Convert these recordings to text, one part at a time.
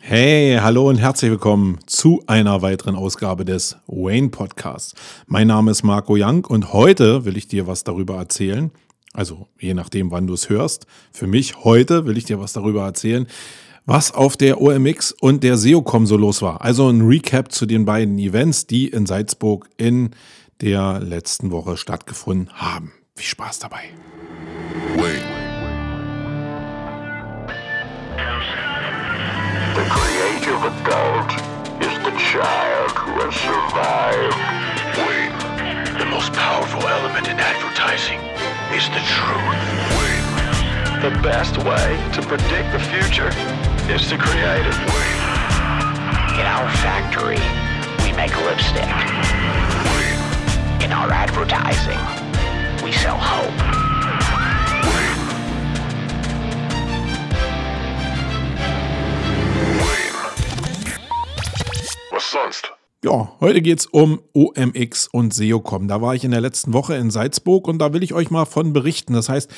Hey, hallo und herzlich willkommen zu einer weiteren Ausgabe des Wayne Podcasts. Mein Name ist Marco Young und heute will ich dir was darüber erzählen. Also je nachdem, wann du es hörst. Für mich heute will ich dir was darüber erzählen, was auf der OMX und der SEOCom so los war. Also ein Recap zu den beiden Events, die in Salzburg in der letzten Woche stattgefunden haben. Viel Spaß dabei. Wayne. The creative adult is the child who has survived. Wayne. The most powerful element in advertising is the truth. Wayne. The best way to predict the future is to create it. Wayne. In our factory, we make lipstick. Wayne. In our advertising, we sell hope. Sonst? Ja, heute geht's um OMX und SEOCom. Da war ich in der letzten Woche in Salzburg und da will ich euch mal von berichten. Das heißt,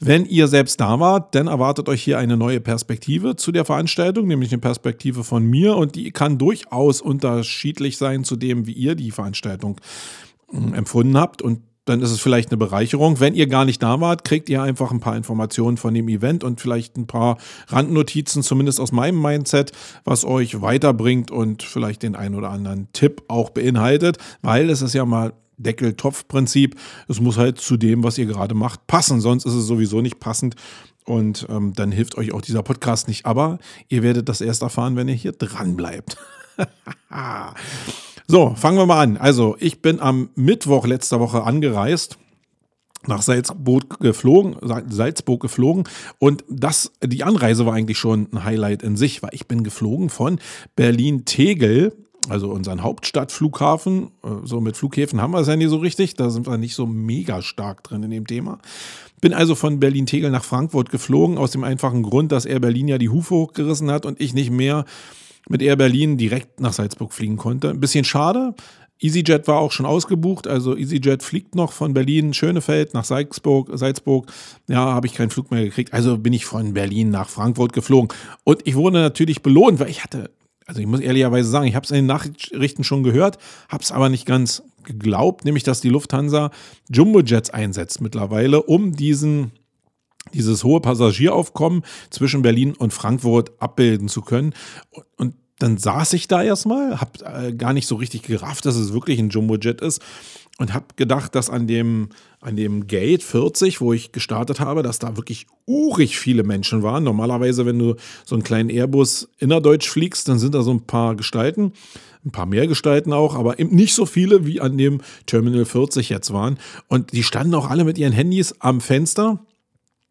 wenn ihr selbst da wart, dann erwartet euch hier eine neue Perspektive zu der Veranstaltung, nämlich eine Perspektive von mir und die kann durchaus unterschiedlich sein zu dem, wie ihr die Veranstaltung äh, empfunden habt und dann ist es vielleicht eine Bereicherung. Wenn ihr gar nicht da wart, kriegt ihr einfach ein paar Informationen von dem Event und vielleicht ein paar Randnotizen, zumindest aus meinem Mindset, was euch weiterbringt und vielleicht den einen oder anderen Tipp auch beinhaltet, weil es ist ja mal Deckel-Topf-Prinzip. Es muss halt zu dem, was ihr gerade macht, passen. Sonst ist es sowieso nicht passend. Und ähm, dann hilft euch auch dieser Podcast nicht. Aber ihr werdet das erst erfahren, wenn ihr hier dran bleibt. So, fangen wir mal an. Also, ich bin am Mittwoch letzter Woche angereist nach Salzburg geflogen, Salzburg geflogen und das, die Anreise war eigentlich schon ein Highlight in sich, weil ich bin geflogen von Berlin-Tegel, also unseren Hauptstadtflughafen. So mit Flughäfen haben wir es ja nicht so richtig, da sind wir nicht so mega stark drin in dem Thema. Bin also von Berlin-Tegel nach Frankfurt geflogen, aus dem einfachen Grund, dass Air Berlin ja die Hufe hochgerissen hat und ich nicht mehr mit Air Berlin direkt nach Salzburg fliegen konnte. Ein bisschen schade. EasyJet war auch schon ausgebucht, also EasyJet fliegt noch von Berlin Schönefeld nach Salzburg, Salzburg. Ja, habe ich keinen Flug mehr gekriegt, also bin ich von Berlin nach Frankfurt geflogen und ich wurde natürlich belohnt, weil ich hatte also ich muss ehrlicherweise sagen, ich habe es in den Nachrichten schon gehört, habe es aber nicht ganz geglaubt, nämlich dass die Lufthansa Jumbo-Jets einsetzt mittlerweile, um diesen dieses hohe Passagieraufkommen zwischen Berlin und Frankfurt abbilden zu können. Und dann saß ich da erstmal, habe äh, gar nicht so richtig gerafft, dass es wirklich ein Jumbojet ist und habe gedacht, dass an dem, an dem Gate 40, wo ich gestartet habe, dass da wirklich urig viele Menschen waren. Normalerweise, wenn du so einen kleinen Airbus innerdeutsch fliegst, dann sind da so ein paar Gestalten, ein paar mehr Gestalten auch, aber eben nicht so viele, wie an dem Terminal 40 jetzt waren. Und die standen auch alle mit ihren Handys am Fenster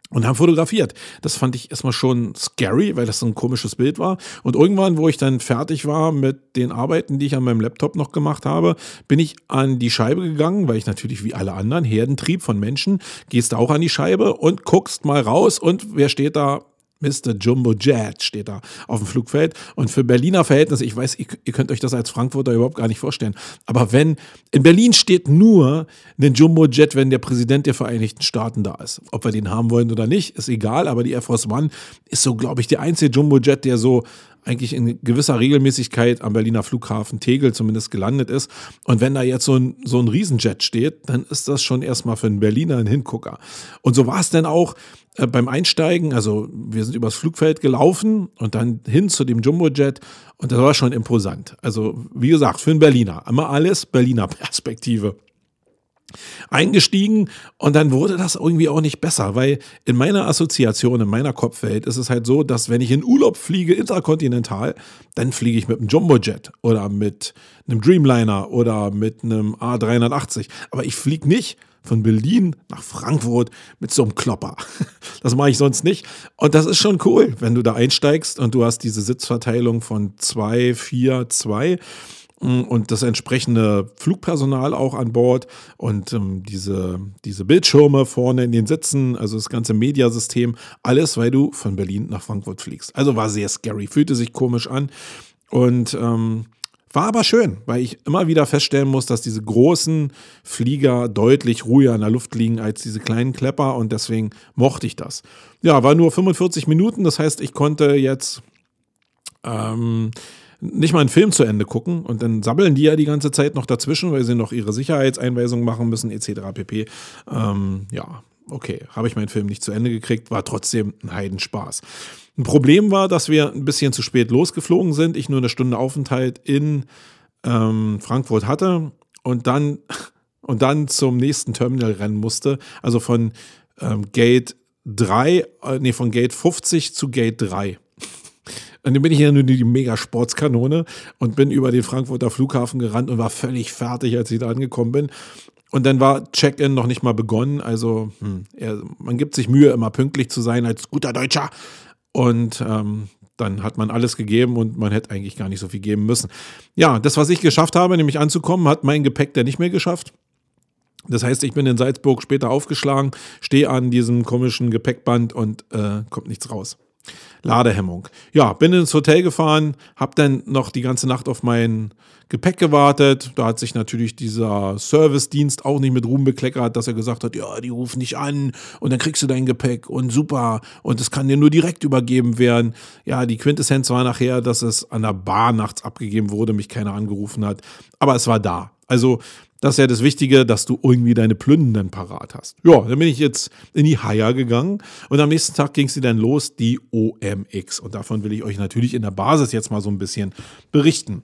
und haben fotografiert. Das fand ich erstmal schon scary, weil das so ein komisches Bild war. Und irgendwann, wo ich dann fertig war mit den Arbeiten, die ich an meinem Laptop noch gemacht habe, bin ich an die Scheibe gegangen, weil ich natürlich wie alle anderen Herdentrieb von Menschen, gehst auch an die Scheibe und guckst mal raus und wer steht da? Mr. Jumbo Jet steht da auf dem Flugfeld. Und für Berliner Verhältnisse, ich weiß, ihr könnt euch das als Frankfurter überhaupt gar nicht vorstellen. Aber wenn, in Berlin steht nur ein Jumbo Jet, wenn der Präsident der Vereinigten Staaten da ist. Ob wir den haben wollen oder nicht, ist egal. Aber die Air Force One ist so, glaube ich, der einzige Jumbo Jet, der so eigentlich in gewisser Regelmäßigkeit am Berliner Flughafen Tegel zumindest gelandet ist. Und wenn da jetzt so ein, so ein Riesenjet steht, dann ist das schon erstmal für einen Berliner ein Hingucker. Und so war es dann auch äh, beim Einsteigen. Also wir sind übers Flugfeld gelaufen und dann hin zu dem Jumbojet und das war schon imposant. Also wie gesagt, für einen Berliner. Immer alles Berliner Perspektive eingestiegen und dann wurde das irgendwie auch nicht besser, weil in meiner Assoziation, in meiner Kopfwelt ist es halt so, dass wenn ich in Urlaub fliege, interkontinental, dann fliege ich mit einem Jumbojet oder mit einem Dreamliner oder mit einem A380. Aber ich fliege nicht von Berlin nach Frankfurt mit so einem Klopper. Das mache ich sonst nicht. Und das ist schon cool, wenn du da einsteigst und du hast diese Sitzverteilung von 2, 4, 2 und das entsprechende Flugpersonal auch an Bord und ähm, diese, diese Bildschirme vorne in den Sitzen, also das ganze Mediasystem, alles, weil du von Berlin nach Frankfurt fliegst. Also war sehr scary, fühlte sich komisch an und ähm, war aber schön, weil ich immer wieder feststellen muss, dass diese großen Flieger deutlich ruhiger in der Luft liegen als diese kleinen Klepper und deswegen mochte ich das. Ja, war nur 45 Minuten, das heißt, ich konnte jetzt ähm, nicht mal einen Film zu Ende gucken und dann sabbeln die ja die ganze Zeit noch dazwischen, weil sie noch ihre Sicherheitseinweisungen machen müssen, etc. pp. Ähm, ja, okay, habe ich meinen Film nicht zu Ende gekriegt, war trotzdem ein Heidenspaß. Ein Problem war, dass wir ein bisschen zu spät losgeflogen sind, ich nur eine Stunde Aufenthalt in ähm, Frankfurt hatte und dann, und dann zum nächsten Terminal rennen musste, also von ähm, Gate 3, äh, nee, von Gate 50 zu Gate 3. Und dann bin ich ja nur die Mega-Sportskanone und bin über den Frankfurter Flughafen gerannt und war völlig fertig, als ich da angekommen bin. Und dann war Check-in noch nicht mal begonnen. Also hm, er, man gibt sich Mühe, immer pünktlich zu sein als guter Deutscher. Und ähm, dann hat man alles gegeben und man hätte eigentlich gar nicht so viel geben müssen. Ja, das, was ich geschafft habe, nämlich anzukommen, hat mein Gepäck der nicht mehr geschafft. Das heißt, ich bin in Salzburg später aufgeschlagen, stehe an diesem komischen Gepäckband und äh, kommt nichts raus. Ladehemmung. Ja, bin ins Hotel gefahren, habe dann noch die ganze Nacht auf mein Gepäck gewartet. Da hat sich natürlich dieser Servicedienst auch nicht mit Ruhm bekleckert, dass er gesagt hat, ja, die rufen nicht an und dann kriegst du dein Gepäck und super und es kann dir nur direkt übergeben werden. Ja, die Quintessenz war nachher, dass es an der Bar nachts abgegeben wurde, mich keiner angerufen hat, aber es war da. Also das ist ja das Wichtige, dass du irgendwie deine Plünden parat hast. Ja, dann bin ich jetzt in die Haya gegangen und am nächsten Tag ging sie dann los, die OMX. Und davon will ich euch natürlich in der Basis jetzt mal so ein bisschen berichten.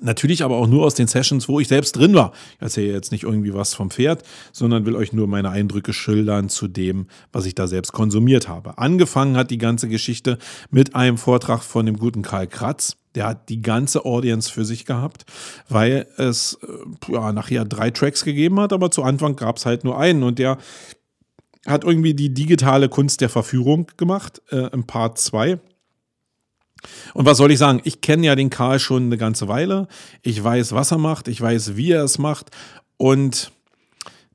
Natürlich aber auch nur aus den Sessions, wo ich selbst drin war. Ich erzähle jetzt nicht irgendwie was vom Pferd, sondern will euch nur meine Eindrücke schildern zu dem, was ich da selbst konsumiert habe. Angefangen hat die ganze Geschichte mit einem Vortrag von dem guten Karl Kratz. Der hat die ganze Audience für sich gehabt, weil es äh, ja, nachher drei Tracks gegeben hat, aber zu Anfang gab es halt nur einen und der hat irgendwie die digitale Kunst der Verführung gemacht äh, im Part 2 und was soll ich sagen? Ich kenne ja den Karl schon eine ganze Weile. Ich weiß, was er macht. Ich weiß, wie er es macht. Und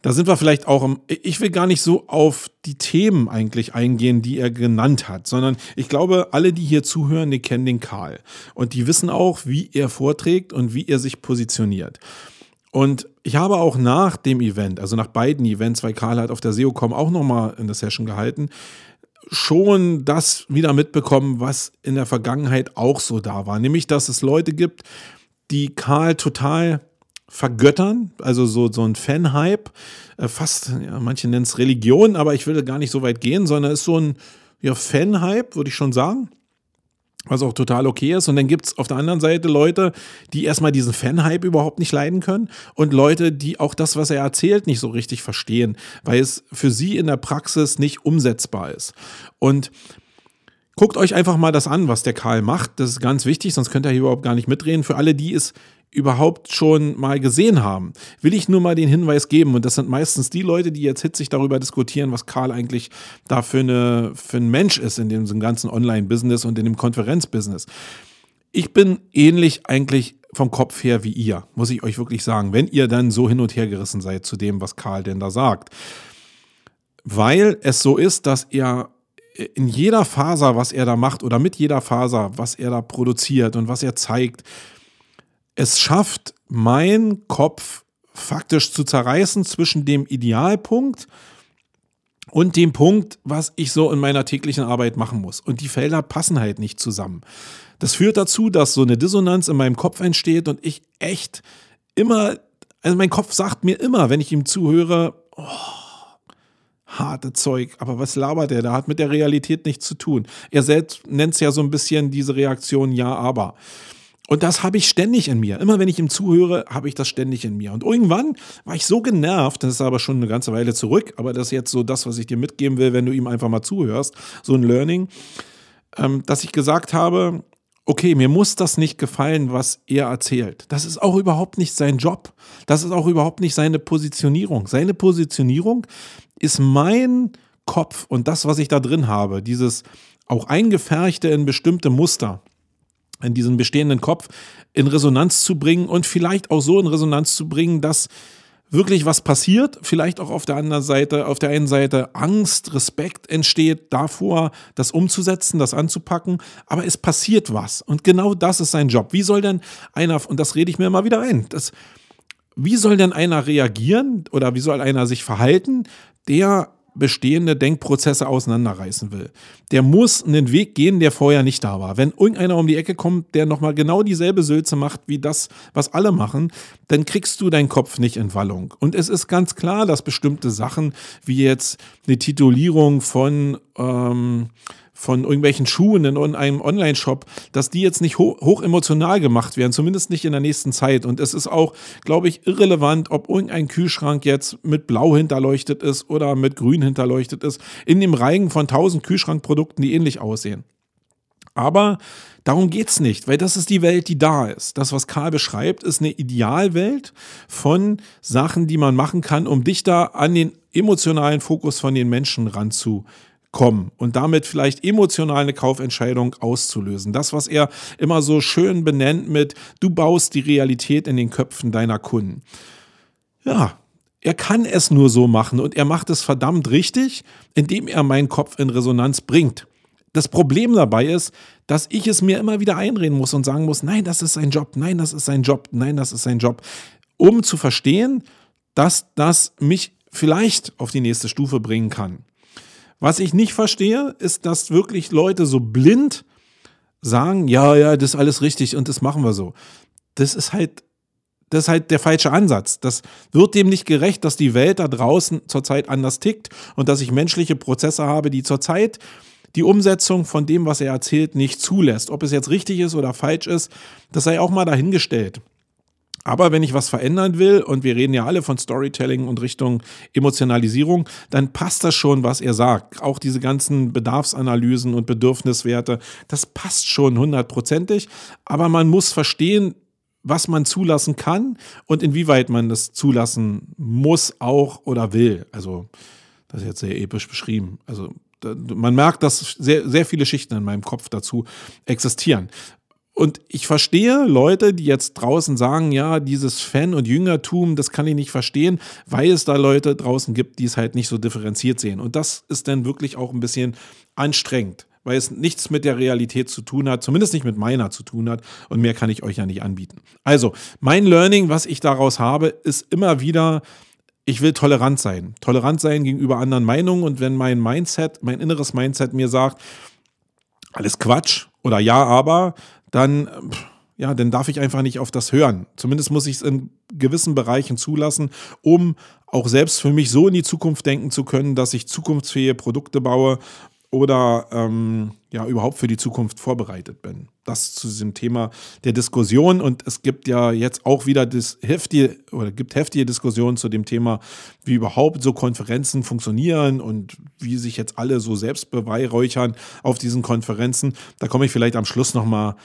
da sind wir vielleicht auch im, ich will gar nicht so auf die Themen eigentlich eingehen, die er genannt hat, sondern ich glaube, alle, die hier zuhören, die kennen den Karl. Und die wissen auch, wie er vorträgt und wie er sich positioniert. Und ich habe auch nach dem Event, also nach beiden Events, weil Karl hat auf der SEOCom auch nochmal eine Session gehalten, schon das wieder mitbekommen, was in der Vergangenheit auch so da war. Nämlich, dass es Leute gibt, die Karl total vergöttern, also so, so ein Fan-Hype, äh, fast, ja, manche nennen es Religion, aber ich will gar nicht so weit gehen, sondern es ist so ein ja, Fan-Hype, würde ich schon sagen was auch total okay ist. Und dann gibt es auf der anderen Seite Leute, die erstmal diesen Fan-Hype überhaupt nicht leiden können und Leute, die auch das, was er erzählt, nicht so richtig verstehen, weil es für sie in der Praxis nicht umsetzbar ist. Und guckt euch einfach mal das an, was der Karl macht. Das ist ganz wichtig, sonst könnt ihr hier überhaupt gar nicht mitreden. Für alle, die es überhaupt schon mal gesehen haben, will ich nur mal den Hinweis geben. Und das sind meistens die Leute, die jetzt hitzig darüber diskutieren, was Karl eigentlich da für, eine, für ein Mensch ist in dem ganzen Online-Business und in dem Konferenz-Business. Ich bin ähnlich eigentlich vom Kopf her wie ihr, muss ich euch wirklich sagen, wenn ihr dann so hin und her gerissen seid zu dem, was Karl denn da sagt. Weil es so ist, dass er in jeder Faser, was er da macht oder mit jeder Faser, was er da produziert und was er zeigt, es schafft, mein Kopf faktisch zu zerreißen zwischen dem Idealpunkt und dem Punkt, was ich so in meiner täglichen Arbeit machen muss. Und die Felder passen halt nicht zusammen. Das führt dazu, dass so eine Dissonanz in meinem Kopf entsteht und ich echt immer, also mein Kopf sagt mir immer, wenn ich ihm zuhöre, oh, harte Zeug, aber was labert er? Da hat mit der Realität nichts zu tun. Er selbst nennt es ja so ein bisschen diese Reaktion Ja, aber. Und das habe ich ständig in mir. Immer wenn ich ihm zuhöre, habe ich das ständig in mir. Und irgendwann war ich so genervt, das ist aber schon eine ganze Weile zurück, aber das ist jetzt so das, was ich dir mitgeben will, wenn du ihm einfach mal zuhörst, so ein Learning, ähm, dass ich gesagt habe, okay, mir muss das nicht gefallen, was er erzählt. Das ist auch überhaupt nicht sein Job. Das ist auch überhaupt nicht seine Positionierung. Seine Positionierung ist mein Kopf und das, was ich da drin habe, dieses auch eingefärchte in bestimmte Muster in diesen bestehenden Kopf in Resonanz zu bringen und vielleicht auch so in Resonanz zu bringen, dass wirklich was passiert, vielleicht auch auf der anderen Seite, auf der einen Seite Angst, Respekt entsteht davor, das umzusetzen, das anzupacken, aber es passiert was. Und genau das ist sein Job. Wie soll denn einer, und das rede ich mir immer wieder ein, das, wie soll denn einer reagieren oder wie soll einer sich verhalten, der bestehende Denkprozesse auseinanderreißen will. Der muss einen Weg gehen, der vorher nicht da war. Wenn irgendeiner um die Ecke kommt, der nochmal genau dieselbe Sülze macht wie das, was alle machen, dann kriegst du deinen Kopf nicht in Wallung. Und es ist ganz klar, dass bestimmte Sachen, wie jetzt eine Titulierung von ähm, von irgendwelchen Schuhen in einem Online-Shop, dass die jetzt nicht hoch, hoch, emotional gemacht werden, zumindest nicht in der nächsten Zeit. Und es ist auch, glaube ich, irrelevant, ob irgendein Kühlschrank jetzt mit blau hinterleuchtet ist oder mit grün hinterleuchtet ist, in dem Reigen von tausend Kühlschrankprodukten, die ähnlich aussehen. Aber darum geht es nicht, weil das ist die Welt, die da ist. Das, was Karl beschreibt, ist eine Idealwelt von Sachen, die man machen kann, um dichter an den emotionalen Fokus von den Menschen ranzu kommen und damit vielleicht emotional eine Kaufentscheidung auszulösen. Das, was er immer so schön benennt mit, du baust die Realität in den Köpfen deiner Kunden. Ja, er kann es nur so machen und er macht es verdammt richtig, indem er meinen Kopf in Resonanz bringt. Das Problem dabei ist, dass ich es mir immer wieder einreden muss und sagen muss, nein, das ist sein Job, nein, das ist sein Job, nein, das ist sein Job, um zu verstehen, dass das mich vielleicht auf die nächste Stufe bringen kann. Was ich nicht verstehe, ist, dass wirklich Leute so blind sagen, ja, ja, das ist alles richtig und das machen wir so. Das ist halt, das ist halt der falsche Ansatz. Das wird dem nicht gerecht, dass die Welt da draußen zurzeit anders tickt und dass ich menschliche Prozesse habe, die zurzeit die Umsetzung von dem, was er erzählt, nicht zulässt. Ob es jetzt richtig ist oder falsch ist, das sei auch mal dahingestellt. Aber wenn ich was verändern will, und wir reden ja alle von Storytelling und Richtung Emotionalisierung, dann passt das schon, was er sagt. Auch diese ganzen Bedarfsanalysen und Bedürfniswerte, das passt schon hundertprozentig. Aber man muss verstehen, was man zulassen kann und inwieweit man das zulassen muss auch oder will. Also, das ist jetzt sehr episch beschrieben. Also, man merkt, dass sehr, sehr viele Schichten in meinem Kopf dazu existieren. Und ich verstehe Leute, die jetzt draußen sagen, ja, dieses Fan- und Jüngertum, das kann ich nicht verstehen, weil es da Leute draußen gibt, die es halt nicht so differenziert sehen. Und das ist dann wirklich auch ein bisschen anstrengend, weil es nichts mit der Realität zu tun hat, zumindest nicht mit meiner zu tun hat. Und mehr kann ich euch ja nicht anbieten. Also, mein Learning, was ich daraus habe, ist immer wieder, ich will tolerant sein. Tolerant sein gegenüber anderen Meinungen. Und wenn mein Mindset, mein inneres Mindset mir sagt, alles Quatsch oder ja, aber, dann, ja, dann darf ich einfach nicht auf das hören. Zumindest muss ich es in gewissen Bereichen zulassen, um auch selbst für mich so in die Zukunft denken zu können, dass ich zukunftsfähige Produkte baue oder ähm, ja überhaupt für die Zukunft vorbereitet bin. Das zu diesem Thema der Diskussion und es gibt ja jetzt auch wieder das heftige oder gibt heftige Diskussionen zu dem Thema, wie überhaupt so Konferenzen funktionieren und wie sich jetzt alle so selbst beweihräuchern auf diesen Konferenzen. Da komme ich vielleicht am Schluss noch mal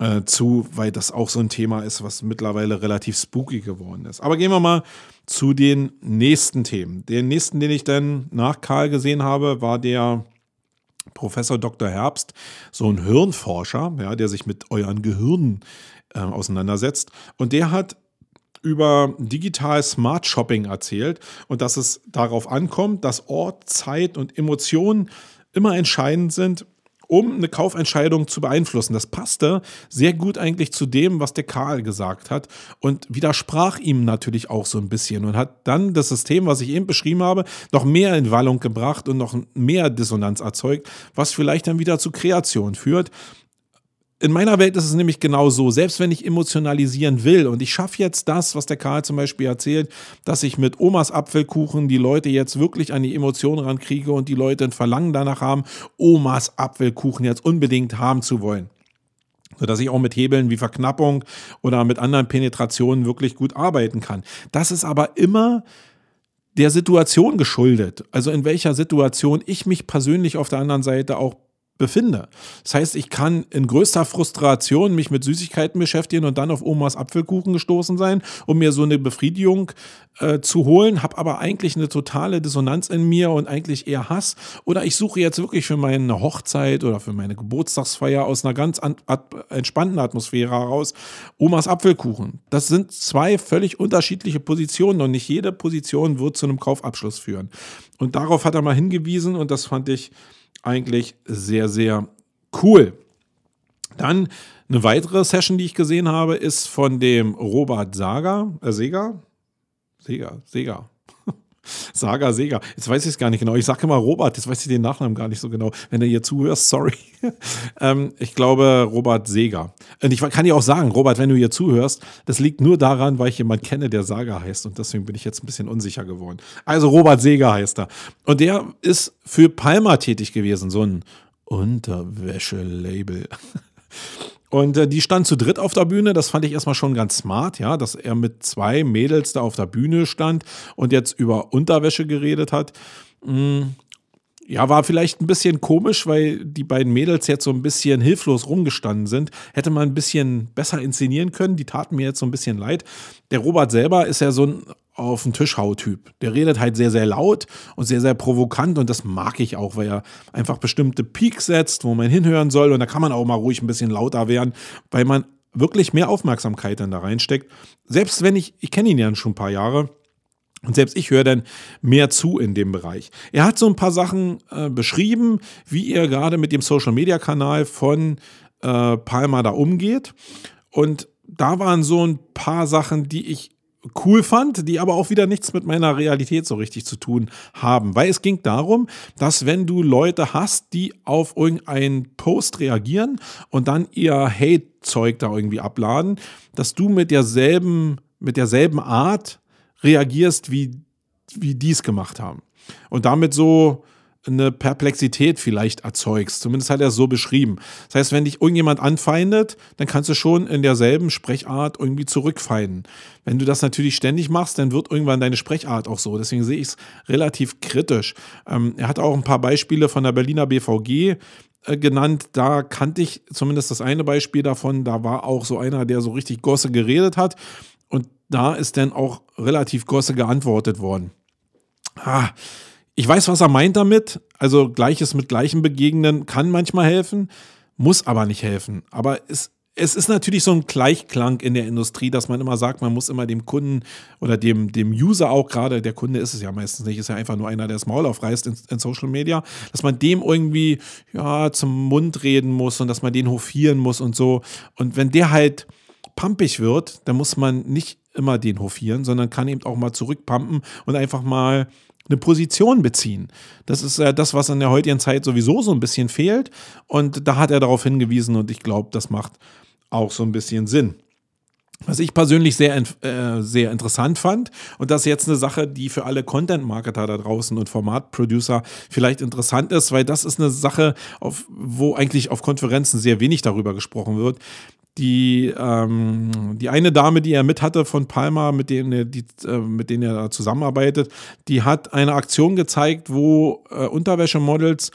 äh, zu, weil das auch so ein Thema ist, was mittlerweile relativ spooky geworden ist. Aber gehen wir mal zu den nächsten Themen. Den nächsten, den ich dann nach Karl gesehen habe, war der Professor Dr. Herbst, so ein Hirnforscher, ja, der sich mit euren Gehirnen äh, auseinandersetzt. Und der hat über digital Smart Shopping erzählt und dass es darauf ankommt, dass Ort, Zeit und Emotionen immer entscheidend sind, um eine Kaufentscheidung zu beeinflussen. Das passte sehr gut eigentlich zu dem, was der Karl gesagt hat und widersprach ihm natürlich auch so ein bisschen und hat dann das System, was ich eben beschrieben habe, noch mehr in Wallung gebracht und noch mehr Dissonanz erzeugt, was vielleicht dann wieder zu Kreation führt in meiner Welt ist es nämlich genau so, selbst wenn ich emotionalisieren will und ich schaffe jetzt das, was der Karl zum Beispiel erzählt, dass ich mit Omas Apfelkuchen die Leute jetzt wirklich an die Emotionen rankriege und die Leute ein Verlangen danach haben, Omas Apfelkuchen jetzt unbedingt haben zu wollen sodass ich auch mit Hebeln wie Verknappung oder mit anderen Penetrationen wirklich gut arbeiten kann. Das ist aber immer der Situation geschuldet. Also in welcher Situation ich mich persönlich auf der anderen Seite auch befinde. Das heißt, ich kann in größter Frustration mich mit Süßigkeiten beschäftigen und dann auf Omas Apfelkuchen gestoßen sein, um mir so eine Befriedigung äh, zu holen, habe aber eigentlich eine totale Dissonanz in mir und eigentlich eher Hass. Oder ich suche jetzt wirklich für meine Hochzeit oder für meine Geburtstagsfeier aus einer ganz entspannten Atmosphäre heraus Omas Apfelkuchen. Das sind zwei völlig unterschiedliche Positionen und nicht jede Position wird zu einem Kaufabschluss führen. Und darauf hat er mal hingewiesen und das fand ich eigentlich sehr, sehr cool. Dann eine weitere Session, die ich gesehen habe, ist von dem Robert Saga, äh, Sega? Sega, Sega. Saga Sega. Jetzt weiß ich es gar nicht genau. Ich sage immer Robert, jetzt weiß ich den Nachnamen gar nicht so genau. Wenn du hier zuhörst, sorry. ähm, ich glaube Robert Sega. Und ich kann dir auch sagen, Robert, wenn du hier zuhörst, das liegt nur daran, weil ich jemanden kenne, der Saga heißt. Und deswegen bin ich jetzt ein bisschen unsicher geworden. Also Robert Sega heißt er. Und der ist für Palma tätig gewesen, so ein Unterwäsche-Label. Und äh, die stand zu dritt auf der Bühne. Das fand ich erstmal schon ganz smart, ja, dass er mit zwei Mädels da auf der Bühne stand und jetzt über Unterwäsche geredet hat. Hm, ja, war vielleicht ein bisschen komisch, weil die beiden Mädels jetzt so ein bisschen hilflos rumgestanden sind. Hätte man ein bisschen besser inszenieren können. Die taten mir jetzt so ein bisschen leid. Der Robert selber ist ja so ein auf den Tisch Typ. Der redet halt sehr, sehr laut und sehr, sehr provokant und das mag ich auch, weil er einfach bestimmte Peaks setzt, wo man hinhören soll und da kann man auch mal ruhig ein bisschen lauter werden, weil man wirklich mehr Aufmerksamkeit dann da reinsteckt. Selbst wenn ich, ich kenne ihn ja schon ein paar Jahre, und selbst ich höre dann mehr zu in dem Bereich. Er hat so ein paar Sachen äh, beschrieben, wie er gerade mit dem Social-Media-Kanal von äh, Palma da umgeht. Und da waren so ein paar Sachen, die ich cool fand, die aber auch wieder nichts mit meiner Realität so richtig zu tun haben. Weil es ging darum, dass wenn du Leute hast, die auf irgendeinen Post reagieren und dann ihr Hate-Zeug da irgendwie abladen, dass du mit derselben, mit derselben Art reagierst, wie, wie die es gemacht haben. Und damit so eine Perplexität vielleicht erzeugst. Zumindest hat er es so beschrieben. Das heißt, wenn dich irgendjemand anfeindet, dann kannst du schon in derselben Sprechart irgendwie zurückfeinden. Wenn du das natürlich ständig machst, dann wird irgendwann deine Sprechart auch so. Deswegen sehe ich es relativ kritisch. Ähm, er hat auch ein paar Beispiele von der Berliner BVG äh, genannt. Da kannte ich zumindest das eine Beispiel davon. Da war auch so einer, der so richtig Gosse geredet hat. Und da ist dann auch relativ Gosse geantwortet worden. Ah, ich weiß, was er meint damit. Also Gleiches mit Gleichem begegnen kann manchmal helfen, muss aber nicht helfen. Aber es, es ist natürlich so ein Gleichklang in der Industrie, dass man immer sagt, man muss immer dem Kunden oder dem, dem User auch gerade, der Kunde ist es ja meistens nicht, ist ja einfach nur einer, der das Maul aufreißt in, in Social Media, dass man dem irgendwie ja, zum Mund reden muss und dass man den hofieren muss und so. Und wenn der halt pampig wird, dann muss man nicht immer den hofieren, sondern kann eben auch mal zurückpumpen und einfach mal eine Position beziehen. Das ist ja das, was in der heutigen Zeit sowieso so ein bisschen fehlt. Und da hat er darauf hingewiesen und ich glaube, das macht auch so ein bisschen Sinn. Was ich persönlich sehr, äh, sehr interessant fand, und das ist jetzt eine Sache, die für alle Content-Marketer da draußen und Format-Producer vielleicht interessant ist, weil das ist eine Sache, auf, wo eigentlich auf Konferenzen sehr wenig darüber gesprochen wird die, ähm, die eine Dame, die er mit hatte von Palma, mit denen er, die, äh, mit denen er zusammenarbeitet, die hat eine Aktion gezeigt, wo äh, Unterwäschemodels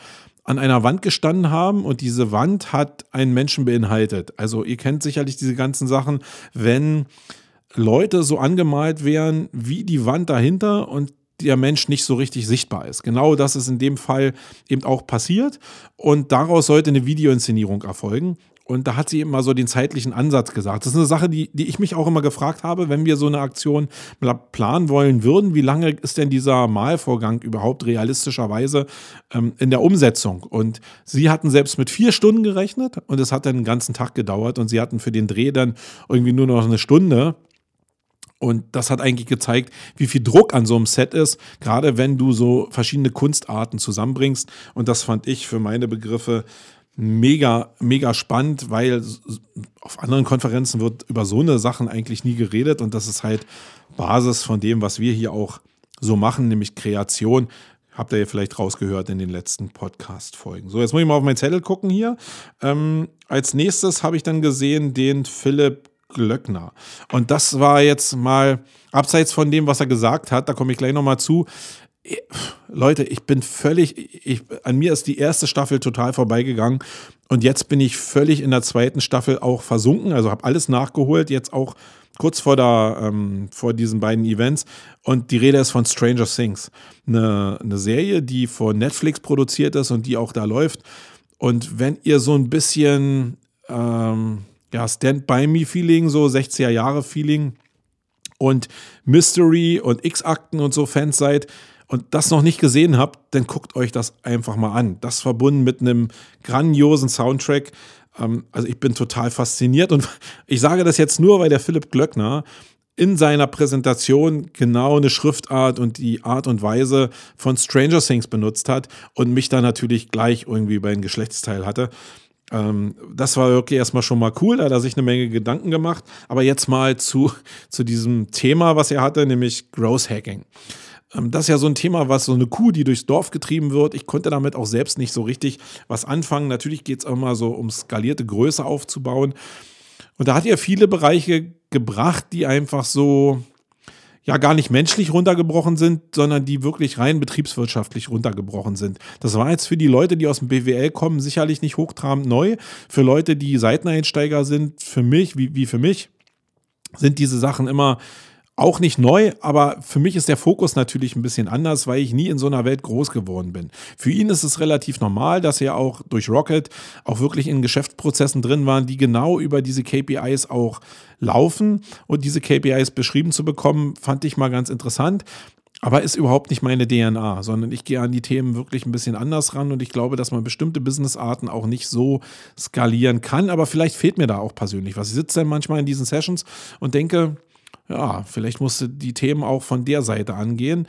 an einer Wand gestanden haben und diese Wand hat einen Menschen beinhaltet. Also ihr kennt sicherlich diese ganzen Sachen, wenn Leute so angemalt wären wie die Wand dahinter und der Mensch nicht so richtig sichtbar ist. Genau das ist in dem Fall eben auch passiert und daraus sollte eine Videoinszenierung erfolgen. Und da hat sie mal so den zeitlichen Ansatz gesagt. Das ist eine Sache, die, die ich mich auch immer gefragt habe, wenn wir so eine Aktion planen wollen würden. Wie lange ist denn dieser Malvorgang überhaupt realistischerweise ähm, in der Umsetzung? Und sie hatten selbst mit vier Stunden gerechnet und es hat dann den ganzen Tag gedauert und sie hatten für den Dreh dann irgendwie nur noch eine Stunde. Und das hat eigentlich gezeigt, wie viel Druck an so einem Set ist, gerade wenn du so verschiedene Kunstarten zusammenbringst. Und das fand ich für meine Begriffe mega, mega spannend, weil auf anderen Konferenzen wird über so eine Sachen eigentlich nie geredet und das ist halt Basis von dem, was wir hier auch so machen, nämlich Kreation. Habt ihr ja vielleicht rausgehört in den letzten Podcast-Folgen. So, jetzt muss ich mal auf meinen Zettel gucken hier. Ähm, als nächstes habe ich dann gesehen den Philipp Glöckner. Und das war jetzt mal abseits von dem, was er gesagt hat, da komme ich gleich nochmal zu. Leute, ich bin völlig, ich, an mir ist die erste Staffel total vorbeigegangen. Und jetzt bin ich völlig in der zweiten Staffel auch versunken, also habe alles nachgeholt, jetzt auch kurz vor, der, ähm, vor diesen beiden Events. Und die Rede ist von Stranger Things, eine, eine Serie, die von Netflix produziert ist und die auch da läuft. Und wenn ihr so ein bisschen ähm, ja, Stand-by-Me-Feeling, so 60er Jahre Feeling und Mystery und X-Akten und so Fans seid, und das noch nicht gesehen habt, dann guckt euch das einfach mal an. Das verbunden mit einem grandiosen Soundtrack. Ähm, also ich bin total fasziniert und ich sage das jetzt nur, weil der Philipp Glöckner in seiner Präsentation genau eine Schriftart und die Art und Weise von Stranger Things benutzt hat und mich da natürlich gleich irgendwie über ein Geschlechtsteil hatte. Ähm, das war wirklich erstmal schon mal cool, da hat er sich eine Menge Gedanken gemacht. Aber jetzt mal zu, zu diesem Thema, was er hatte, nämlich Growth Hacking. Ähm, das ist ja so ein Thema, was so eine Kuh, die durchs Dorf getrieben wird. Ich konnte damit auch selbst nicht so richtig was anfangen. Natürlich geht es mal so um skalierte Größe aufzubauen. Und da hat er viele Bereiche gebracht, die einfach so, ja gar nicht menschlich runtergebrochen sind, sondern die wirklich rein betriebswirtschaftlich runtergebrochen sind. Das war jetzt für die Leute, die aus dem BWL kommen, sicherlich nicht hochtrabend neu. Für Leute, die Seiteneinsteiger sind, für mich, wie, wie für mich, sind diese Sachen immer auch nicht neu, aber für mich ist der Fokus natürlich ein bisschen anders, weil ich nie in so einer Welt groß geworden bin. Für ihn ist es relativ normal, dass er auch durch Rocket auch wirklich in Geschäftsprozessen drin waren, die genau über diese KPIs auch laufen. Und diese KPIs beschrieben zu bekommen, fand ich mal ganz interessant. Aber ist überhaupt nicht meine DNA, sondern ich gehe an die Themen wirklich ein bisschen anders ran und ich glaube, dass man bestimmte Businessarten auch nicht so skalieren kann. Aber vielleicht fehlt mir da auch persönlich was. Ich sitze dann manchmal in diesen Sessions und denke, ja, vielleicht musste die Themen auch von der Seite angehen.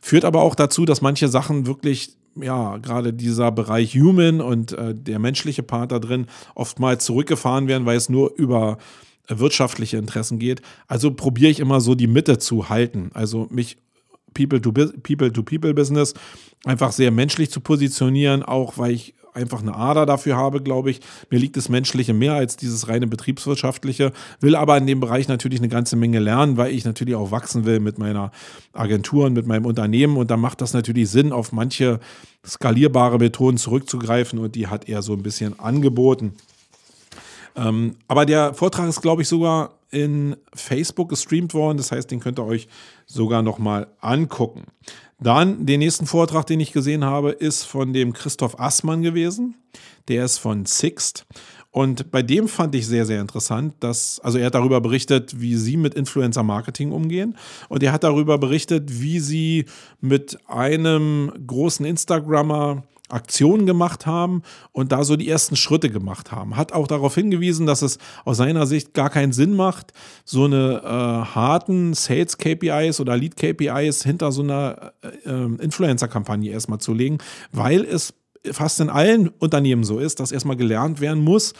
Führt aber auch dazu, dass manche Sachen wirklich, ja, gerade dieser Bereich Human und äh, der menschliche Part da drin oftmals zurückgefahren werden, weil es nur über äh, wirtschaftliche Interessen geht. Also probiere ich immer so die Mitte zu halten. Also mich People-to-People-Business einfach sehr menschlich zu positionieren, auch weil ich einfach eine Ader dafür habe, glaube ich. Mir liegt das Menschliche mehr als dieses reine betriebswirtschaftliche, will aber in dem Bereich natürlich eine ganze Menge lernen, weil ich natürlich auch wachsen will mit meiner Agentur und mit meinem Unternehmen und da macht das natürlich Sinn, auf manche skalierbare Methoden zurückzugreifen und die hat er so ein bisschen angeboten. Ähm, aber der Vortrag ist, glaube ich, sogar in Facebook gestreamt worden. Das heißt, den könnt ihr euch sogar noch mal angucken. Dann den nächsten Vortrag, den ich gesehen habe, ist von dem Christoph Assmann gewesen. Der ist von Sixt. Und bei dem fand ich sehr, sehr interessant, dass, also er hat darüber berichtet, wie sie mit Influencer Marketing umgehen. Und er hat darüber berichtet, wie sie mit einem großen Instagrammer Aktionen gemacht haben und da so die ersten Schritte gemacht haben. Hat auch darauf hingewiesen, dass es aus seiner Sicht gar keinen Sinn macht, so eine äh, harten Sales-KPIs oder Lead-KPIs hinter so einer äh, ähm, Influencer-Kampagne erstmal zu legen, weil es fast in allen Unternehmen so ist, dass erstmal gelernt werden muss,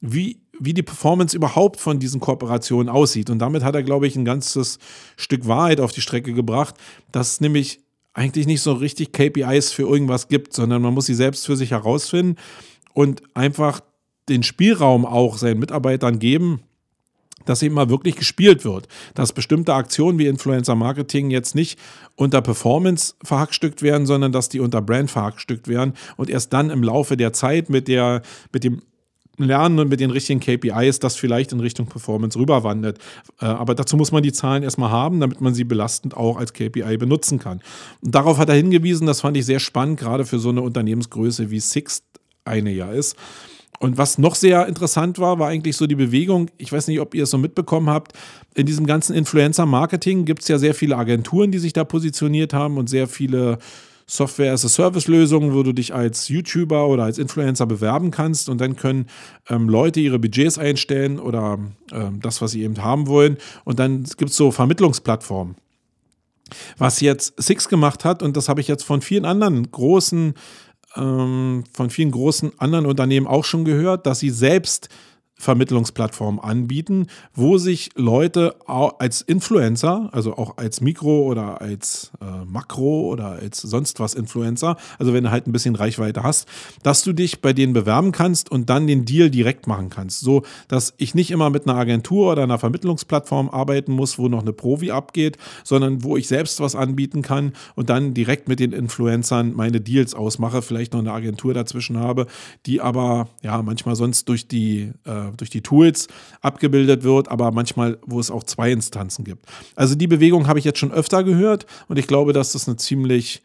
wie, wie die Performance überhaupt von diesen Kooperationen aussieht. Und damit hat er, glaube ich, ein ganzes Stück Wahrheit auf die Strecke gebracht, dass nämlich eigentlich nicht so richtig KPIs für irgendwas gibt, sondern man muss sie selbst für sich herausfinden und einfach den Spielraum auch seinen Mitarbeitern geben, dass eben mal wirklich gespielt wird. Dass bestimmte Aktionen wie Influencer Marketing jetzt nicht unter Performance verhackstückt werden, sondern dass die unter Brand verhackstückt werden und erst dann im Laufe der Zeit mit der, mit dem Lernen und mit den richtigen KPIs das vielleicht in Richtung Performance rüberwandert. Äh, aber dazu muss man die Zahlen erstmal haben, damit man sie belastend auch als KPI benutzen kann. Und darauf hat er hingewiesen, das fand ich sehr spannend, gerade für so eine Unternehmensgröße wie Sixt eine ja ist. Und was noch sehr interessant war, war eigentlich so die Bewegung. Ich weiß nicht, ob ihr es so mitbekommen habt. In diesem ganzen Influencer-Marketing gibt es ja sehr viele Agenturen, die sich da positioniert haben und sehr viele Software-as-a-Service-Lösungen, wo du dich als YouTuber oder als Influencer bewerben kannst und dann können ähm, Leute ihre Budgets einstellen oder ähm, das, was sie eben haben wollen. Und dann gibt es so Vermittlungsplattformen. Was jetzt Six gemacht hat, und das habe ich jetzt von vielen anderen großen, ähm, von vielen großen anderen Unternehmen auch schon gehört, dass sie selbst Vermittlungsplattformen anbieten, wo sich Leute als Influencer, also auch als Mikro oder als äh, Makro oder als sonst was Influencer, also wenn du halt ein bisschen Reichweite hast, dass du dich bei denen bewerben kannst und dann den Deal direkt machen kannst, so dass ich nicht immer mit einer Agentur oder einer Vermittlungsplattform arbeiten muss, wo noch eine Provi abgeht, sondern wo ich selbst was anbieten kann und dann direkt mit den Influencern meine Deals ausmache, vielleicht noch eine Agentur dazwischen habe, die aber ja manchmal sonst durch die äh, durch die Tools abgebildet wird, aber manchmal, wo es auch zwei Instanzen gibt. Also die Bewegung habe ich jetzt schon öfter gehört und ich glaube, dass das eine ziemlich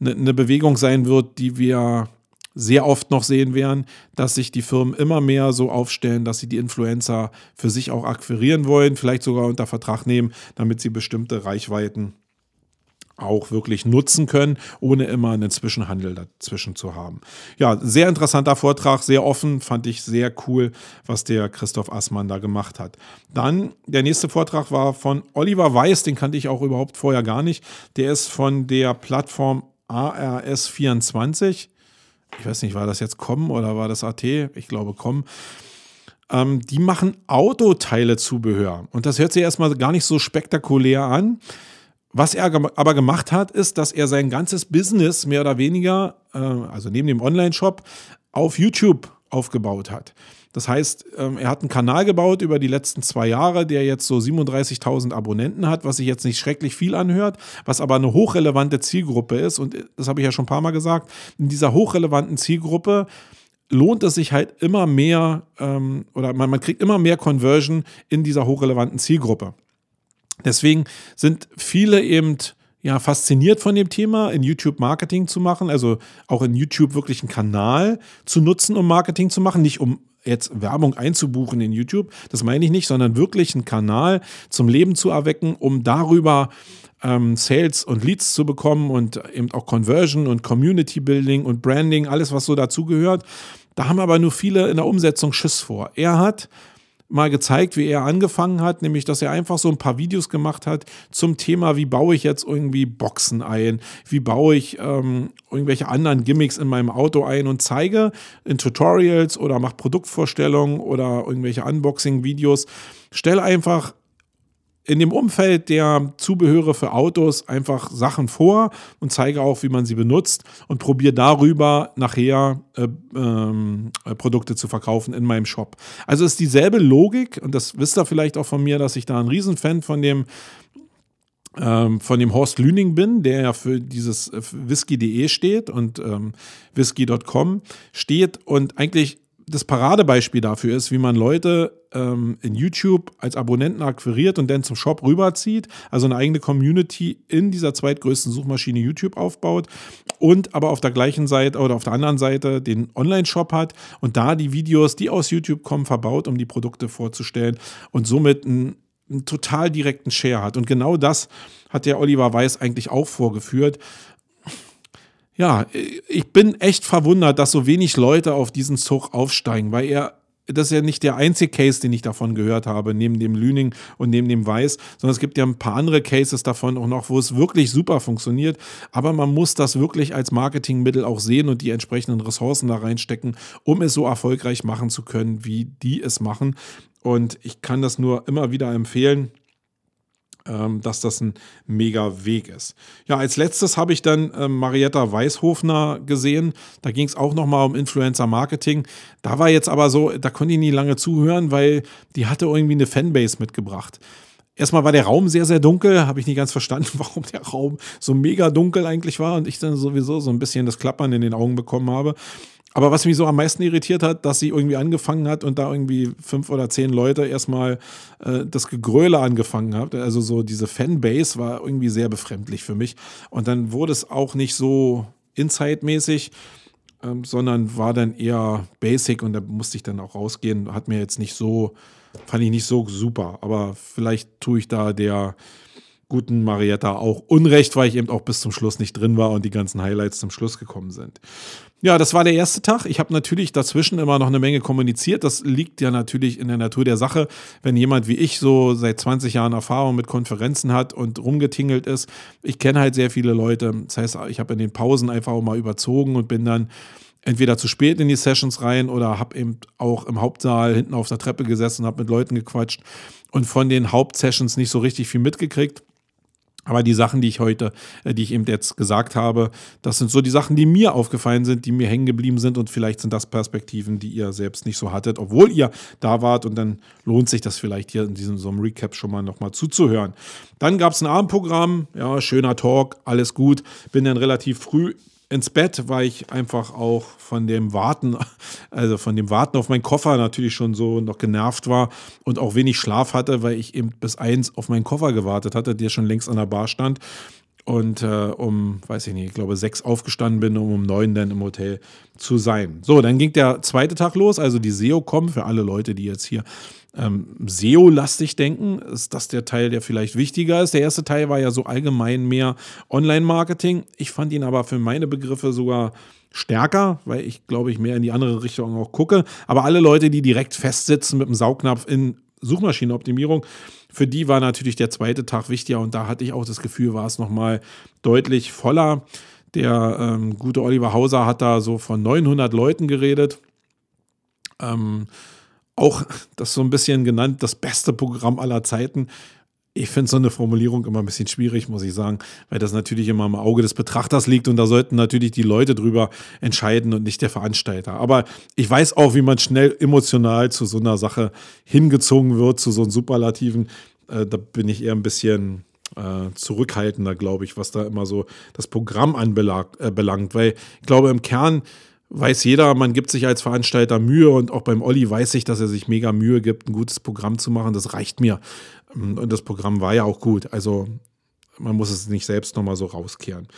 eine, eine Bewegung sein wird, die wir sehr oft noch sehen werden, dass sich die Firmen immer mehr so aufstellen, dass sie die Influencer für sich auch akquirieren wollen, vielleicht sogar unter Vertrag nehmen, damit sie bestimmte Reichweiten auch wirklich nutzen können, ohne immer einen Zwischenhandel dazwischen zu haben. Ja, sehr interessanter Vortrag, sehr offen, fand ich sehr cool, was der Christoph Assmann da gemacht hat. Dann der nächste Vortrag war von Oliver Weiß, den kannte ich auch überhaupt vorher gar nicht. Der ist von der Plattform ARS24. Ich weiß nicht, war das jetzt Com oder war das AT? Ich glaube Com. Ähm, die machen Autoteile-Zubehör. Und das hört sich erstmal gar nicht so spektakulär an. Was er aber gemacht hat, ist, dass er sein ganzes Business mehr oder weniger, äh, also neben dem Online-Shop, auf YouTube aufgebaut hat. Das heißt, ähm, er hat einen Kanal gebaut über die letzten zwei Jahre, der jetzt so 37.000 Abonnenten hat, was sich jetzt nicht schrecklich viel anhört, was aber eine hochrelevante Zielgruppe ist. Und das habe ich ja schon ein paar Mal gesagt. In dieser hochrelevanten Zielgruppe lohnt es sich halt immer mehr ähm, oder man, man kriegt immer mehr Conversion in dieser hochrelevanten Zielgruppe. Deswegen sind viele eben ja, fasziniert von dem Thema, in YouTube Marketing zu machen, also auch in YouTube wirklich einen Kanal zu nutzen, um Marketing zu machen, nicht um jetzt Werbung einzubuchen in YouTube, das meine ich nicht, sondern wirklich einen Kanal zum Leben zu erwecken, um darüber ähm, Sales und Leads zu bekommen und eben auch Conversion und Community Building und Branding, alles was so dazugehört. Da haben aber nur viele in der Umsetzung Schiss vor. Er hat mal gezeigt, wie er angefangen hat, nämlich dass er einfach so ein paar Videos gemacht hat zum Thema, wie baue ich jetzt irgendwie Boxen ein, wie baue ich ähm, irgendwelche anderen Gimmicks in meinem Auto ein und zeige in Tutorials oder mache Produktvorstellungen oder irgendwelche Unboxing-Videos. Stell einfach in dem Umfeld der Zubehöre für Autos einfach Sachen vor und zeige auch, wie man sie benutzt und probiere darüber nachher äh, ähm, äh, Produkte zu verkaufen in meinem Shop. Also ist dieselbe Logik und das wisst ihr vielleicht auch von mir, dass ich da ein Riesenfan von dem ähm, von dem Horst Lüning bin, der ja für dieses äh, whisky.de steht und ähm, whisky.com steht und eigentlich das Paradebeispiel dafür ist, wie man Leute ähm, in YouTube als Abonnenten akquiriert und dann zum Shop rüberzieht, also eine eigene Community in dieser zweitgrößten Suchmaschine YouTube aufbaut und aber auf der gleichen Seite oder auf der anderen Seite den Online-Shop hat und da die Videos, die aus YouTube kommen, verbaut, um die Produkte vorzustellen und somit einen, einen total direkten Share hat. Und genau das hat der Oliver Weiß eigentlich auch vorgeführt ja, ich bin echt verwundert, dass so wenig Leute auf diesen Zug aufsteigen, weil er, das ist ja nicht der einzige Case, den ich davon gehört habe, neben dem Lüning und neben dem Weiß, sondern es gibt ja ein paar andere Cases davon auch noch, wo es wirklich super funktioniert. Aber man muss das wirklich als Marketingmittel auch sehen und die entsprechenden Ressourcen da reinstecken, um es so erfolgreich machen zu können, wie die es machen. Und ich kann das nur immer wieder empfehlen dass das ein mega Weg ist. Ja, als letztes habe ich dann ähm, Marietta Weishofner gesehen. Da ging es auch nochmal um Influencer Marketing. Da war jetzt aber so, da konnte ich nie lange zuhören, weil die hatte irgendwie eine Fanbase mitgebracht. Erstmal war der Raum sehr, sehr dunkel. Habe ich nicht ganz verstanden, warum der Raum so mega dunkel eigentlich war und ich dann sowieso so ein bisschen das Klappern in den Augen bekommen habe. Aber was mich so am meisten irritiert hat, dass sie irgendwie angefangen hat und da irgendwie fünf oder zehn Leute erstmal äh, das Gegröle angefangen hat. Also so diese Fanbase war irgendwie sehr befremdlich für mich. Und dann wurde es auch nicht so Inside-mäßig, ähm, sondern war dann eher basic und da musste ich dann auch rausgehen. Hat mir jetzt nicht so, fand ich nicht so super. Aber vielleicht tue ich da der guten Marietta auch Unrecht, weil ich eben auch bis zum Schluss nicht drin war und die ganzen Highlights zum Schluss gekommen sind. Ja, das war der erste Tag. Ich habe natürlich dazwischen immer noch eine Menge kommuniziert. Das liegt ja natürlich in der Natur der Sache. Wenn jemand wie ich so seit 20 Jahren Erfahrung mit Konferenzen hat und rumgetingelt ist, ich kenne halt sehr viele Leute. Das heißt, ich habe in den Pausen einfach auch mal überzogen und bin dann entweder zu spät in die Sessions rein oder habe eben auch im Hauptsaal hinten auf der Treppe gesessen, habe mit Leuten gequatscht und von den Hauptsessions nicht so richtig viel mitgekriegt. Aber die Sachen, die ich heute, äh, die ich eben jetzt gesagt habe, das sind so die Sachen, die mir aufgefallen sind, die mir hängen geblieben sind und vielleicht sind das Perspektiven, die ihr selbst nicht so hattet, obwohl ihr da wart und dann lohnt sich das vielleicht hier in diesem so einem Recap schon mal nochmal zuzuhören. Dann gab es ein Abendprogramm, ja, schöner Talk, alles gut. Bin dann relativ früh ins Bett, weil ich einfach auch von dem Warten, also von dem Warten auf meinen Koffer natürlich schon so noch genervt war und auch wenig Schlaf hatte, weil ich eben bis eins auf meinen Koffer gewartet hatte, der schon längst an der Bar stand. Und äh, um, weiß ich nicht, ich glaube sechs aufgestanden bin, um um neun dann im Hotel zu sein. So, dann ging der zweite Tag los, also die SEO-Com für alle Leute, die jetzt hier ähm, SEO-lastig denken, ist das der Teil, der vielleicht wichtiger ist. Der erste Teil war ja so allgemein mehr Online-Marketing. Ich fand ihn aber für meine Begriffe sogar stärker, weil ich glaube ich mehr in die andere Richtung auch gucke. Aber alle Leute, die direkt festsitzen mit dem Saugnapf in Suchmaschinenoptimierung, für die war natürlich der zweite Tag wichtiger und da hatte ich auch das Gefühl, war es nochmal deutlich voller. Der ähm, gute Oliver Hauser hat da so von 900 Leuten geredet. Ähm, auch das so ein bisschen genannt, das beste Programm aller Zeiten. Ich finde so eine Formulierung immer ein bisschen schwierig, muss ich sagen, weil das natürlich immer im Auge des Betrachters liegt und da sollten natürlich die Leute drüber entscheiden und nicht der Veranstalter. Aber ich weiß auch, wie man schnell emotional zu so einer Sache hingezogen wird, zu so einem Superlativen. Äh, da bin ich eher ein bisschen äh, zurückhaltender, glaube ich, was da immer so das Programm anbelangt, äh, weil ich glaube, im Kern weiß jeder, man gibt sich als Veranstalter Mühe und auch beim Olli weiß ich, dass er sich mega Mühe gibt, ein gutes Programm zu machen. Das reicht mir. Und das Programm war ja auch gut. Also man muss es nicht selbst nochmal so rauskehren.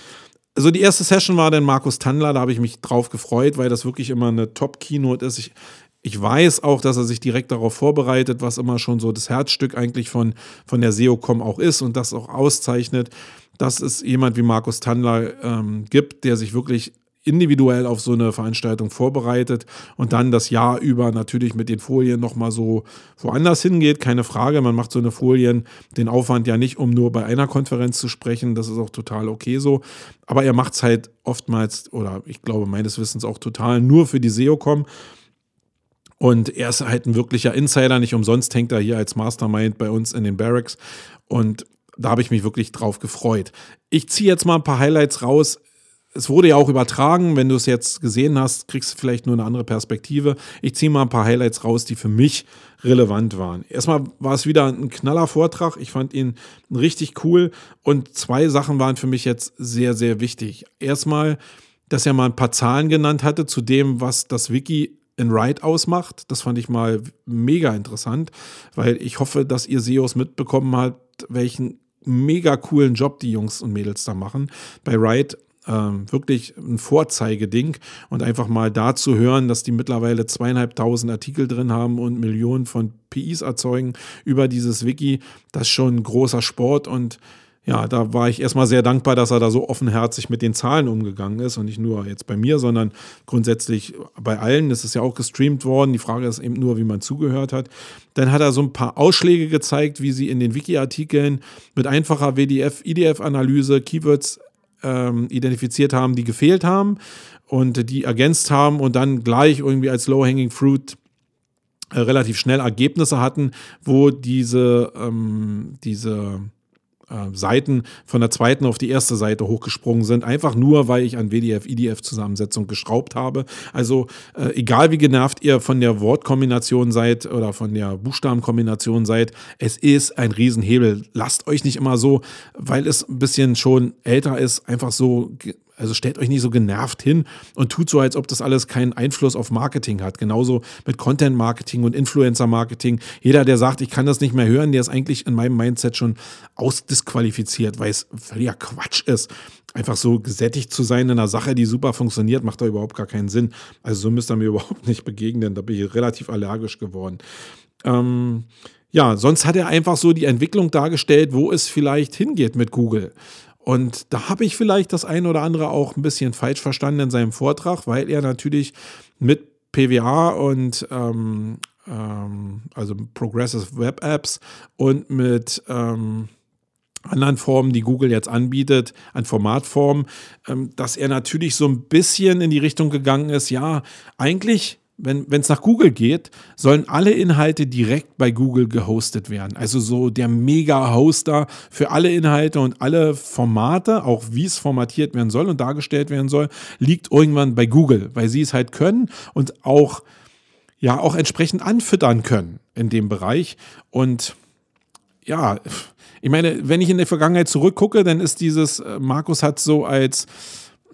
Also die erste Session war dann Markus Tandler, da habe ich mich drauf gefreut, weil das wirklich immer eine Top-Keynote ist. Ich, ich weiß auch, dass er sich direkt darauf vorbereitet, was immer schon so das Herzstück eigentlich von, von der SEO-Com auch ist und das auch auszeichnet, dass es jemand wie Markus Tandler ähm, gibt, der sich wirklich individuell auf so eine Veranstaltung vorbereitet und dann das Jahr über natürlich mit den Folien nochmal so woanders hingeht. Keine Frage, man macht so eine Folien, den Aufwand ja nicht, um nur bei einer Konferenz zu sprechen. Das ist auch total okay so. Aber er macht es halt oftmals oder ich glaube meines Wissens auch total nur für die SEO-Com. Und er ist halt ein wirklicher Insider, nicht umsonst hängt er hier als Mastermind bei uns in den Barracks. Und da habe ich mich wirklich drauf gefreut. Ich ziehe jetzt mal ein paar Highlights raus es wurde ja auch übertragen. Wenn du es jetzt gesehen hast, kriegst du vielleicht nur eine andere Perspektive. Ich ziehe mal ein paar Highlights raus, die für mich relevant waren. Erstmal war es wieder ein knaller Vortrag. Ich fand ihn richtig cool. Und zwei Sachen waren für mich jetzt sehr, sehr wichtig. Erstmal, dass er mal ein paar Zahlen genannt hatte zu dem, was das Wiki in Write ausmacht. Das fand ich mal mega interessant, weil ich hoffe, dass ihr SEOs mitbekommen habt, welchen mega coolen Job die Jungs und Mädels da machen. Bei Write ähm, wirklich ein Vorzeigeding und einfach mal da zu hören, dass die mittlerweile zweieinhalbtausend Artikel drin haben und Millionen von PIs erzeugen über dieses Wiki, das ist schon ein großer Sport und ja, da war ich erstmal sehr dankbar, dass er da so offenherzig mit den Zahlen umgegangen ist und nicht nur jetzt bei mir, sondern grundsätzlich bei allen. Das ist ja auch gestreamt worden. Die Frage ist eben nur, wie man zugehört hat. Dann hat er so ein paar Ausschläge gezeigt, wie sie in den Wiki-Artikeln mit einfacher WDF-IDF-Analyse Keywords ähm, identifiziert haben, die gefehlt haben und die ergänzt haben und dann gleich irgendwie als Low-Hanging Fruit äh, relativ schnell Ergebnisse hatten, wo diese, ähm, diese äh, Seiten von der zweiten auf die erste Seite hochgesprungen sind, einfach nur, weil ich an WDF-IDF-Zusammensetzung geschraubt habe. Also äh, egal wie genervt ihr von der Wortkombination seid oder von der Buchstabenkombination seid, es ist ein Riesenhebel. Lasst euch nicht immer so, weil es ein bisschen schon älter ist, einfach so also stellt euch nicht so genervt hin und tut so, als ob das alles keinen Einfluss auf Marketing hat. Genauso mit Content Marketing und Influencer Marketing. Jeder, der sagt, ich kann das nicht mehr hören, der ist eigentlich in meinem Mindset schon ausdisqualifiziert, weil es völliger Quatsch ist. Einfach so gesättigt zu sein in einer Sache, die super funktioniert, macht da überhaupt gar keinen Sinn. Also so müsst ihr mir überhaupt nicht begegnen. Da bin ich relativ allergisch geworden. Ähm, ja, sonst hat er einfach so die Entwicklung dargestellt, wo es vielleicht hingeht mit Google. Und da habe ich vielleicht das eine oder andere auch ein bisschen falsch verstanden in seinem Vortrag, weil er natürlich mit PWA und ähm, ähm, also Progressive Web Apps und mit ähm, anderen Formen, die Google jetzt anbietet, an Formatformen, ähm, dass er natürlich so ein bisschen in die Richtung gegangen ist, ja, eigentlich wenn es nach Google geht, sollen alle Inhalte direkt bei Google gehostet werden. Also so der Mega-Hoster für alle Inhalte und alle Formate, auch wie es formatiert werden soll und dargestellt werden soll, liegt irgendwann bei Google, weil sie es halt können und auch, ja, auch entsprechend anfüttern können in dem Bereich. Und ja, ich meine, wenn ich in der Vergangenheit zurückgucke, dann ist dieses, äh, Markus hat so als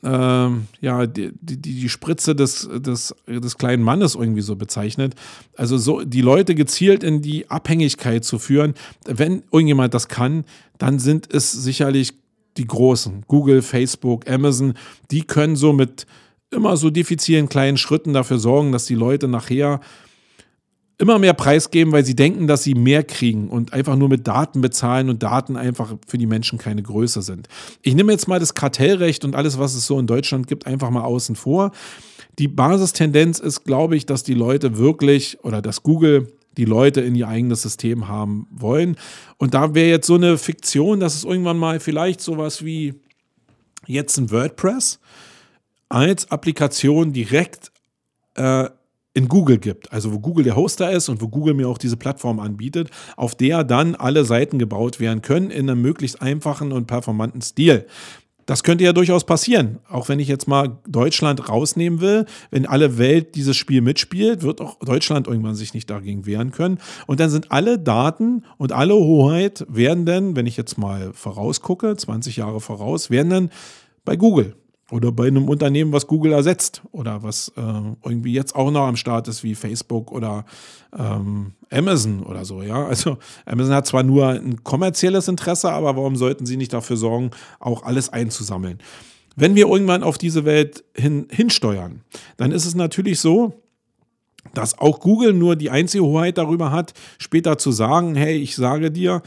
ähm, ja, die, die, die Spritze des, des, des kleinen Mannes irgendwie so bezeichnet. Also so die Leute gezielt in die Abhängigkeit zu führen. Wenn irgendjemand das kann, dann sind es sicherlich die Großen, Google, Facebook, Amazon, die können so mit immer so diffizilen kleinen Schritten dafür sorgen, dass die Leute nachher immer mehr Preis geben, weil sie denken, dass sie mehr kriegen und einfach nur mit Daten bezahlen und Daten einfach für die Menschen keine Größe sind. Ich nehme jetzt mal das Kartellrecht und alles, was es so in Deutschland gibt, einfach mal außen vor. Die Basistendenz ist, glaube ich, dass die Leute wirklich oder dass Google die Leute in ihr eigenes System haben wollen. Und da wäre jetzt so eine Fiktion, dass es irgendwann mal vielleicht sowas wie jetzt ein WordPress als Applikation direkt äh, in Google gibt, also wo Google der Hoster ist und wo Google mir auch diese Plattform anbietet, auf der dann alle Seiten gebaut werden können in einem möglichst einfachen und performanten Stil. Das könnte ja durchaus passieren. Auch wenn ich jetzt mal Deutschland rausnehmen will, wenn alle Welt dieses Spiel mitspielt, wird auch Deutschland irgendwann sich nicht dagegen wehren können. Und dann sind alle Daten und alle Hoheit werden dann, wenn ich jetzt mal vorausgucke, 20 Jahre voraus, werden dann bei Google oder bei einem Unternehmen, was Google ersetzt oder was äh, irgendwie jetzt auch noch am Start ist, wie Facebook oder ähm, Amazon oder so, ja. Also Amazon hat zwar nur ein kommerzielles Interesse, aber warum sollten sie nicht dafür sorgen, auch alles einzusammeln? Wenn wir irgendwann auf diese Welt hin, hinsteuern, dann ist es natürlich so, dass auch Google nur die einzige Hoheit darüber hat, später zu sagen, hey, ich sage dir,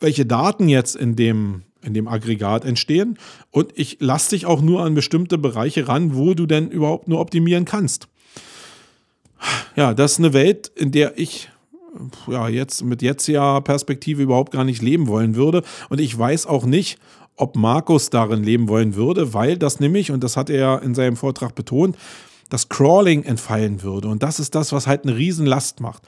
welche Daten jetzt in dem in dem Aggregat entstehen. Und ich lasse dich auch nur an bestimmte Bereiche ran, wo du denn überhaupt nur optimieren kannst. Ja, das ist eine Welt, in der ich ja jetzt mit jetzt ja Perspektive überhaupt gar nicht leben wollen würde. Und ich weiß auch nicht, ob Markus darin leben wollen würde, weil das nämlich, und das hat er in seinem Vortrag betont, das Crawling entfallen würde. Und das ist das, was halt eine Riesenlast macht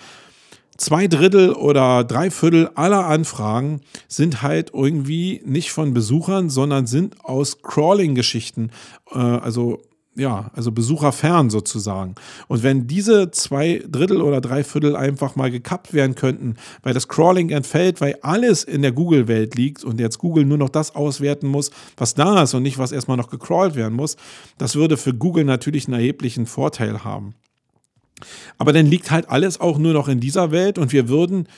zwei Drittel oder drei Viertel aller Anfragen sind halt irgendwie nicht von Besuchern, sondern sind aus Crawling-Geschichten, äh, also ja, also besucherfern sozusagen. Und wenn diese zwei Drittel oder drei Viertel einfach mal gekappt werden könnten, weil das Crawling entfällt, weil alles in der Google-Welt liegt und jetzt Google nur noch das auswerten muss, was da ist und nicht, was erstmal noch gecrawlt werden muss, das würde für Google natürlich einen erheblichen Vorteil haben. Aber dann liegt halt alles auch nur noch in dieser Welt und wir würden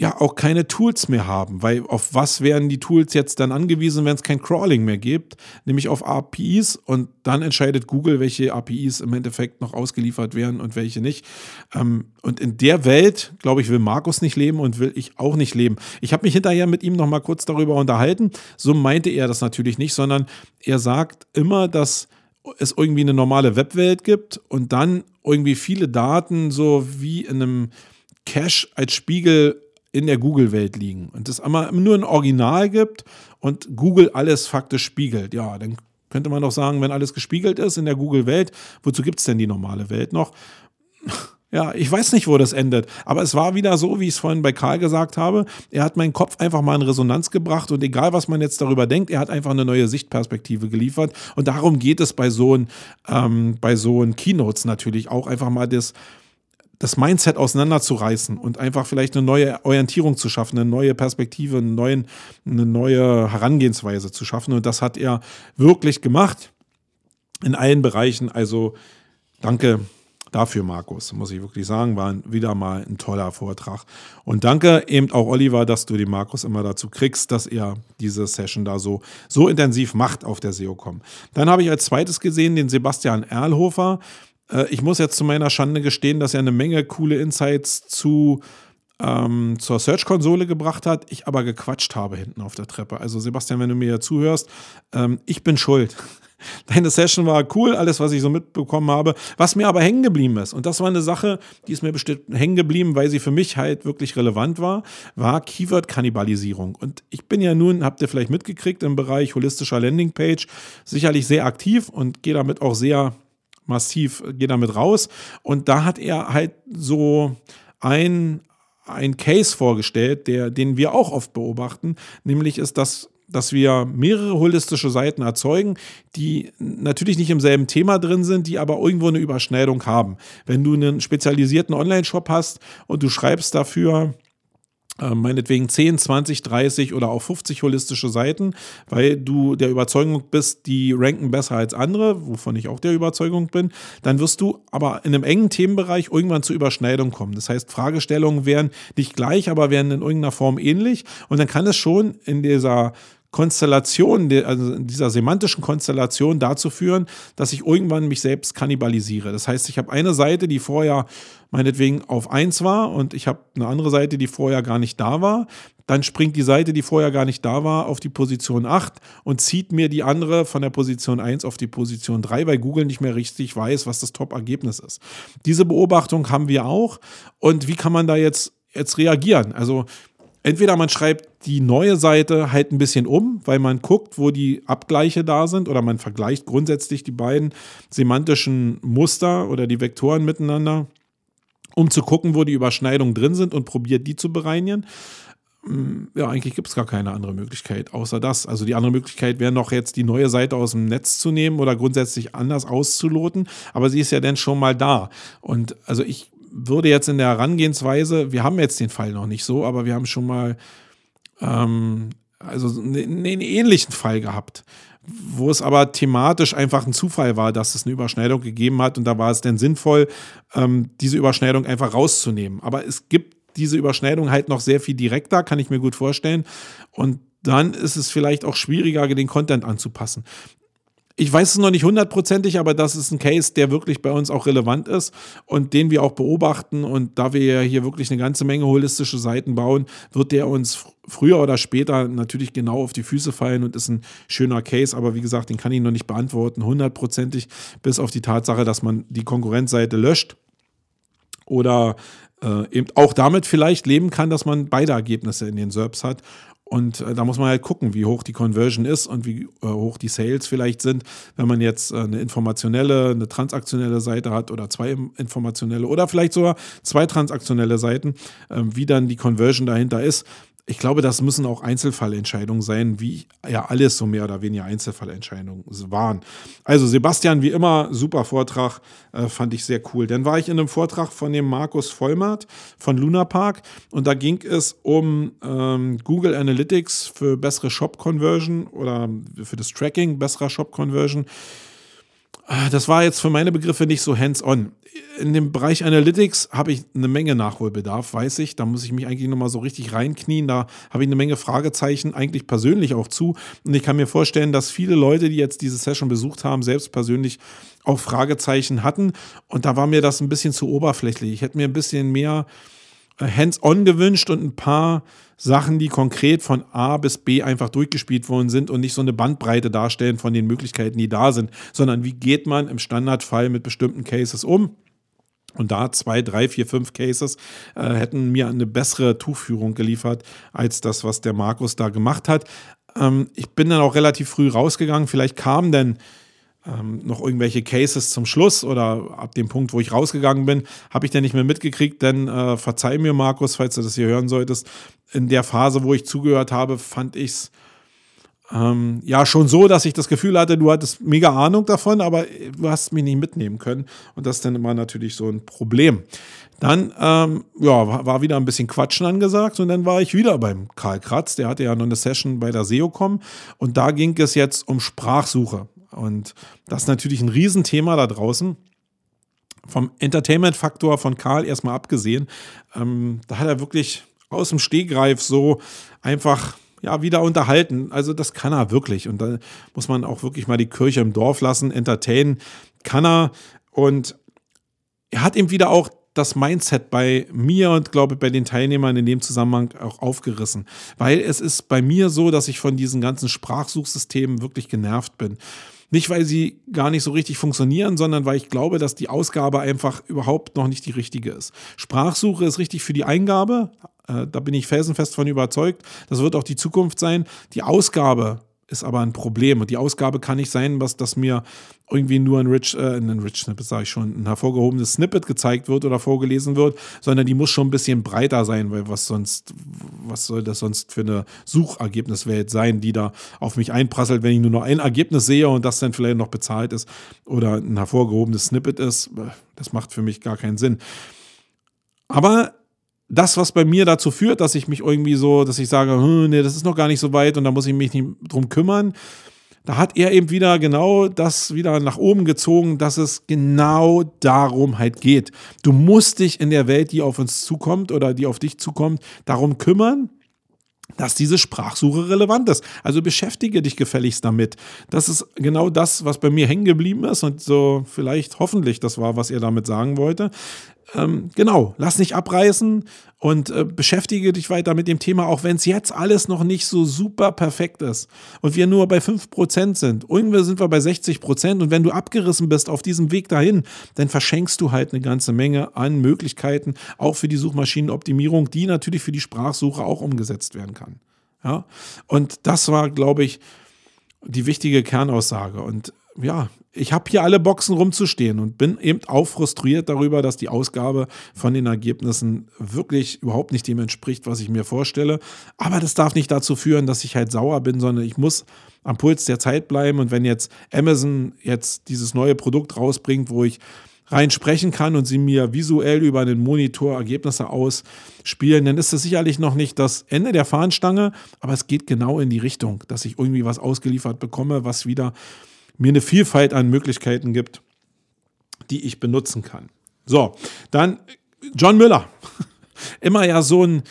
ja auch keine Tools mehr haben, weil auf was wären die Tools jetzt dann angewiesen, wenn es kein Crawling mehr gibt, nämlich auf APIs und dann entscheidet Google, welche APIs im Endeffekt noch ausgeliefert werden und welche nicht. Ähm, und in der Welt, glaube ich, will Markus nicht leben und will ich auch nicht leben. Ich habe mich hinterher mit ihm noch mal kurz darüber unterhalten. So meinte er das natürlich nicht, sondern er sagt immer, dass es irgendwie eine normale Webwelt gibt und dann irgendwie viele Daten so wie in einem Cache als Spiegel in der Google-Welt liegen und es einmal nur ein Original gibt und Google alles faktisch spiegelt. Ja, dann könnte man doch sagen, wenn alles gespiegelt ist in der Google-Welt, wozu gibt es denn die normale Welt noch? Ja, ich weiß nicht, wo das endet. Aber es war wieder so, wie ich es vorhin bei Karl gesagt habe. Er hat meinen Kopf einfach mal in Resonanz gebracht und egal, was man jetzt darüber denkt, er hat einfach eine neue Sichtperspektive geliefert. Und darum geht es bei so, ein, ähm, bei so ein Keynotes natürlich auch einfach mal das, das Mindset auseinanderzureißen und einfach vielleicht eine neue Orientierung zu schaffen, eine neue Perspektive, eine, neuen, eine neue Herangehensweise zu schaffen. Und das hat er wirklich gemacht in allen Bereichen. Also danke dafür, Markus, muss ich wirklich sagen, war wieder mal ein toller Vortrag. Und danke eben auch Oliver, dass du den Markus immer dazu kriegst, dass er diese Session da so, so intensiv macht auf der SEOCom. Dann habe ich als zweites gesehen den Sebastian Erlhofer. Äh, ich muss jetzt zu meiner Schande gestehen, dass er eine Menge coole Insights zu ähm, zur Search-Konsole gebracht hat, ich aber gequatscht habe hinten auf der Treppe. Also Sebastian, wenn du mir zuhörst, ähm, ich bin schuld. Deine Session war cool, alles, was ich so mitbekommen habe. Was mir aber hängen geblieben ist, und das war eine Sache, die ist mir bestimmt hängen geblieben, weil sie für mich halt wirklich relevant war, war Keyword-Kannibalisierung. Und ich bin ja nun, habt ihr vielleicht mitgekriegt, im Bereich holistischer Landingpage sicherlich sehr aktiv und gehe damit auch sehr massiv, gehe damit raus. Und da hat er halt so ein, ein Case vorgestellt, der, den wir auch oft beobachten, nämlich ist das dass wir mehrere holistische Seiten erzeugen, die natürlich nicht im selben Thema drin sind, die aber irgendwo eine Überschneidung haben. Wenn du einen spezialisierten Online-Shop hast und du schreibst dafür äh, meinetwegen 10, 20, 30 oder auch 50 holistische Seiten, weil du der Überzeugung bist, die ranken besser als andere, wovon ich auch der Überzeugung bin, dann wirst du aber in einem engen Themenbereich irgendwann zur Überschneidung kommen. Das heißt, Fragestellungen wären nicht gleich, aber wären in irgendeiner Form ähnlich und dann kann es schon in dieser Konstellation, also dieser semantischen Konstellation dazu führen, dass ich irgendwann mich selbst kannibalisiere. Das heißt, ich habe eine Seite, die vorher meinetwegen auf 1 war und ich habe eine andere Seite, die vorher gar nicht da war. Dann springt die Seite, die vorher gar nicht da war, auf die Position 8 und zieht mir die andere von der Position 1 auf die Position 3, weil Google nicht mehr richtig weiß, was das Top-Ergebnis ist. Diese Beobachtung haben wir auch. Und wie kann man da jetzt, jetzt reagieren? Also entweder man schreibt die neue Seite halt ein bisschen um, weil man guckt, wo die Abgleiche da sind oder man vergleicht grundsätzlich die beiden semantischen Muster oder die Vektoren miteinander, um zu gucken, wo die Überschneidungen drin sind und probiert die zu bereinigen. Hm, ja, eigentlich gibt es gar keine andere Möglichkeit, außer das. Also die andere Möglichkeit wäre noch jetzt die neue Seite aus dem Netz zu nehmen oder grundsätzlich anders auszuloten, aber sie ist ja dann schon mal da. Und also ich würde jetzt in der Herangehensweise, wir haben jetzt den Fall noch nicht so, aber wir haben schon mal ähm, also einen, einen ähnlichen Fall gehabt, wo es aber thematisch einfach ein Zufall war, dass es eine Überschneidung gegeben hat und da war es dann sinnvoll, ähm, diese Überschneidung einfach rauszunehmen. Aber es gibt diese Überschneidung halt noch sehr viel direkter, kann ich mir gut vorstellen. Und dann ist es vielleicht auch schwieriger, den Content anzupassen. Ich weiß es noch nicht hundertprozentig, aber das ist ein Case, der wirklich bei uns auch relevant ist und den wir auch beobachten. Und da wir ja hier wirklich eine ganze Menge holistische Seiten bauen, wird der uns früher oder später natürlich genau auf die Füße fallen und ist ein schöner Case. Aber wie gesagt, den kann ich noch nicht beantworten, hundertprozentig, bis auf die Tatsache, dass man die Konkurrenzseite löscht oder äh, eben auch damit vielleicht leben kann, dass man beide Ergebnisse in den SERPs hat und äh, da muss man halt gucken, wie hoch die Conversion ist und wie äh, hoch die Sales vielleicht sind, wenn man jetzt äh, eine informationelle, eine transaktionelle Seite hat oder zwei informationelle oder vielleicht sogar zwei transaktionelle Seiten, ähm, wie dann die Conversion dahinter ist ich glaube, das müssen auch Einzelfallentscheidungen sein, wie ja alles so mehr oder weniger Einzelfallentscheidungen waren. Also Sebastian, wie immer, super Vortrag, äh, fand ich sehr cool. Dann war ich in einem Vortrag von dem Markus Vollmert von Luna Park und da ging es um ähm, Google Analytics für bessere Shop-Conversion oder für das Tracking besserer Shop-Conversion. Ah, das war jetzt für meine Begriffe nicht so hands-on. In dem Bereich Analytics habe ich eine Menge Nachholbedarf, weiß ich. Da muss ich mich eigentlich nochmal so richtig reinknien. Da habe ich eine Menge Fragezeichen, eigentlich persönlich auch zu. Und ich kann mir vorstellen, dass viele Leute, die jetzt diese Session besucht haben, selbst persönlich auch Fragezeichen hatten. Und da war mir das ein bisschen zu oberflächlich. Ich hätte mir ein bisschen mehr äh, hands-on gewünscht und ein paar Sachen, die konkret von A bis B einfach durchgespielt worden sind und nicht so eine Bandbreite darstellen von den Möglichkeiten, die da sind, sondern wie geht man im Standardfall mit bestimmten Cases um. Und da zwei, drei, vier, fünf Cases äh, hätten mir eine bessere Tuchführung geliefert als das, was der Markus da gemacht hat. Ähm, ich bin dann auch relativ früh rausgegangen. Vielleicht kam denn ähm, noch irgendwelche Cases zum Schluss oder ab dem Punkt, wo ich rausgegangen bin, habe ich dann nicht mehr mitgekriegt, denn äh, verzeih mir, Markus, falls du das hier hören solltest, in der Phase, wo ich zugehört habe, fand ich es ähm, ja schon so, dass ich das Gefühl hatte, du hattest mega Ahnung davon, aber du hast mich nicht mitnehmen können. Und das ist dann immer natürlich so ein Problem. Dann ähm, ja, war wieder ein bisschen Quatschen angesagt und dann war ich wieder beim Karl Kratz. Der hatte ja noch eine Session bei der SEOCom und da ging es jetzt um Sprachsuche. Und das ist natürlich ein Riesenthema da draußen. Vom Entertainment-Faktor von Karl erstmal abgesehen, ähm, da hat er wirklich aus dem Stegreif so einfach ja, wieder unterhalten. Also das kann er wirklich. Und da muss man auch wirklich mal die Kirche im Dorf lassen. Entertainen kann er. Und er hat eben wieder auch das Mindset bei mir und glaube bei den Teilnehmern in dem Zusammenhang auch aufgerissen. Weil es ist bei mir so, dass ich von diesen ganzen Sprachsuchsystemen wirklich genervt bin. Nicht, weil sie gar nicht so richtig funktionieren, sondern weil ich glaube, dass die Ausgabe einfach überhaupt noch nicht die richtige ist. Sprachsuche ist richtig für die Eingabe. Äh, da bin ich felsenfest von überzeugt. Das wird auch die Zukunft sein. Die Ausgabe ist aber ein Problem. Und die Ausgabe kann nicht sein, was dass mir irgendwie nur ein Rich, äh, ein Rich Snippet, sage ich schon, ein hervorgehobenes Snippet gezeigt wird oder vorgelesen wird, sondern die muss schon ein bisschen breiter sein, weil was sonst, was soll das sonst für eine Suchergebniswelt sein, die da auf mich einprasselt, wenn ich nur noch ein Ergebnis sehe und das dann vielleicht noch bezahlt ist oder ein hervorgehobenes Snippet ist. Das macht für mich gar keinen Sinn. Aber das, was bei mir dazu führt, dass ich mich irgendwie so, dass ich sage, hm, nee, das ist noch gar nicht so weit und da muss ich mich nicht drum kümmern. Da hat er eben wieder genau das wieder nach oben gezogen, dass es genau darum halt geht. Du musst dich in der Welt, die auf uns zukommt oder die auf dich zukommt, darum kümmern, dass diese Sprachsuche relevant ist. Also beschäftige dich gefälligst damit. Das ist genau das, was bei mir hängen geblieben ist und so vielleicht hoffentlich das war, was er damit sagen wollte. Ähm, genau, lass nicht abreißen und äh, beschäftige dich weiter mit dem Thema, auch wenn es jetzt alles noch nicht so super perfekt ist und wir nur bei 5% sind. Irgendwann sind wir bei 60% und wenn du abgerissen bist auf diesem Weg dahin, dann verschenkst du halt eine ganze Menge an Möglichkeiten, auch für die Suchmaschinenoptimierung, die natürlich für die Sprachsuche auch umgesetzt werden kann. Ja, und das war, glaube ich, die wichtige Kernaussage. Und ja, ich habe hier alle Boxen rumzustehen und bin eben auch frustriert darüber, dass die Ausgabe von den Ergebnissen wirklich überhaupt nicht dem entspricht, was ich mir vorstelle. Aber das darf nicht dazu führen, dass ich halt sauer bin, sondern ich muss am Puls der Zeit bleiben. Und wenn jetzt Amazon jetzt dieses neue Produkt rausbringt, wo ich rein sprechen kann und sie mir visuell über den Monitor Ergebnisse ausspielen, dann ist es sicherlich noch nicht das Ende der Fahnenstange, aber es geht genau in die Richtung, dass ich irgendwie was ausgeliefert bekomme, was wieder mir eine Vielfalt an Möglichkeiten gibt, die ich benutzen kann. So, dann John Müller. Immer ja so ein,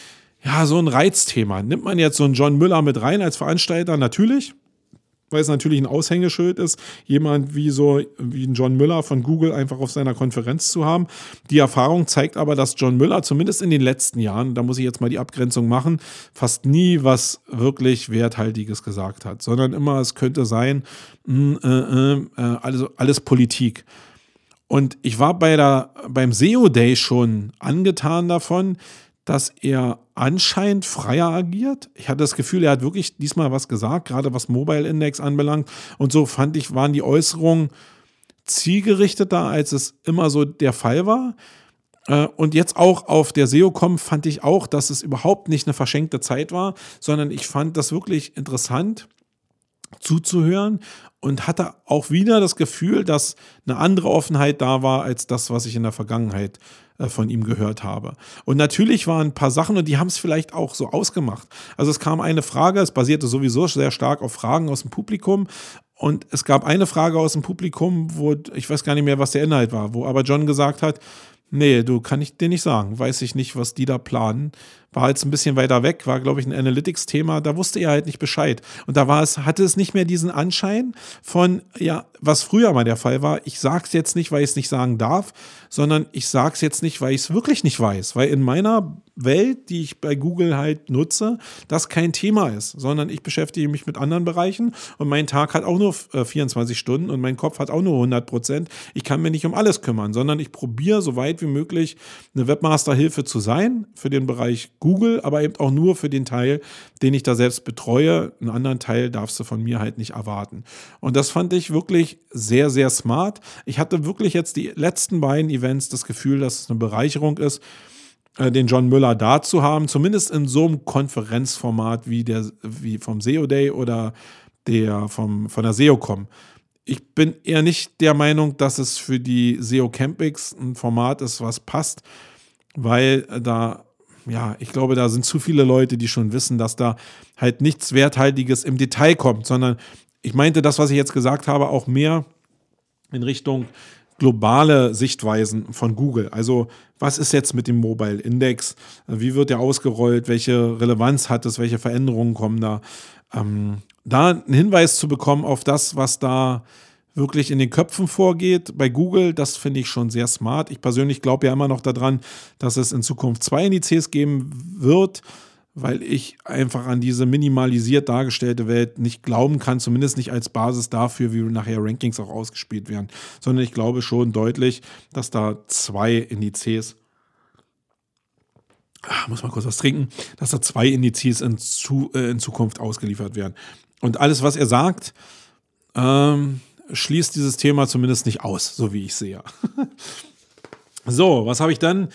ja, so ein Reizthema. Nimmt man jetzt so einen John Müller mit rein als Veranstalter? Natürlich weil es natürlich ein Aushängeschild ist, jemand wie so wie ein John Müller von Google einfach auf seiner Konferenz zu haben. Die Erfahrung zeigt aber, dass John Müller zumindest in den letzten Jahren, da muss ich jetzt mal die Abgrenzung machen, fast nie was wirklich werthaltiges gesagt hat, sondern immer es könnte sein, mh, hm, äh, äh, äh, also alles Politik. Und ich war bei der, beim SEO Day schon angetan davon, dass er anscheinend freier agiert. Ich hatte das Gefühl, er hat wirklich diesmal was gesagt, gerade was Mobile Index anbelangt. Und so fand ich, waren die Äußerungen zielgerichteter, als es immer so der Fall war. Äh, und jetzt auch auf der SEO-Com fand ich auch, dass es überhaupt nicht eine verschenkte Zeit war, sondern ich fand das wirklich interessant zuzuhören und hatte auch wieder das Gefühl, dass eine andere Offenheit da war als das, was ich in der Vergangenheit äh, von ihm gehört habe. Und natürlich waren ein paar Sachen und die haben es vielleicht auch so ausgemacht. Also es kam eine Frage, es basierte sowieso sehr stark auf Fragen aus dem Publikum und es gab eine Frage aus dem Publikum, wo ich weiß gar nicht mehr, was der Inhalt war, wo aber John gesagt hat, nee, du kann ich dir nicht sagen, weiß ich nicht, was die da planen war jetzt ein bisschen weiter weg, war, glaube ich, ein Analytics-Thema, da wusste er halt nicht Bescheid. Und da war es, hatte es nicht mehr diesen Anschein von, ja, was früher mal der Fall war, ich sage es jetzt nicht, weil ich es nicht sagen darf, sondern ich sage es jetzt nicht, weil ich es wirklich nicht weiß. Weil in meiner Welt, die ich bei Google halt nutze, das kein Thema ist, sondern ich beschäftige mich mit anderen Bereichen und mein Tag hat auch nur 24 äh, Stunden und mein Kopf hat auch nur 100 Prozent. Ich kann mir nicht um alles kümmern, sondern ich probiere so weit wie möglich eine Webmaster-Hilfe zu sein für den Bereich Google, aber eben auch nur für den Teil, den ich da selbst betreue. Einen anderen Teil darfst du von mir halt nicht erwarten. Und das fand ich wirklich sehr, sehr smart. Ich hatte wirklich jetzt die letzten beiden Events das Gefühl, dass es eine Bereicherung ist, äh, den John Müller da zu haben, zumindest in so einem Konferenzformat wie der wie vom SEO Day oder der vom, von der SEOCom. Ich bin eher nicht der Meinung, dass es für die SEO Campix ein Format ist, was passt, weil da ja, ich glaube, da sind zu viele Leute, die schon wissen, dass da halt nichts Werthaltiges im Detail kommt, sondern ich meinte das, was ich jetzt gesagt habe, auch mehr in Richtung globale Sichtweisen von Google. Also was ist jetzt mit dem Mobile Index? Wie wird der ausgerollt? Welche Relevanz hat es? Welche Veränderungen kommen da? Ähm, da einen Hinweis zu bekommen auf das, was da wirklich in den Köpfen vorgeht. Bei Google, das finde ich schon sehr smart. Ich persönlich glaube ja immer noch daran, dass es in Zukunft zwei Indizes geben wird, weil ich einfach an diese minimalisiert dargestellte Welt nicht glauben kann, zumindest nicht als Basis dafür, wie nachher Rankings auch ausgespielt werden, sondern ich glaube schon deutlich, dass da zwei Indizes Ach, muss mal kurz was trinken, dass da zwei Indizes in, zu, äh, in Zukunft ausgeliefert werden. Und alles, was er sagt, ähm, schließt dieses Thema zumindest nicht aus, so wie ich sehe. so, was habe ich dann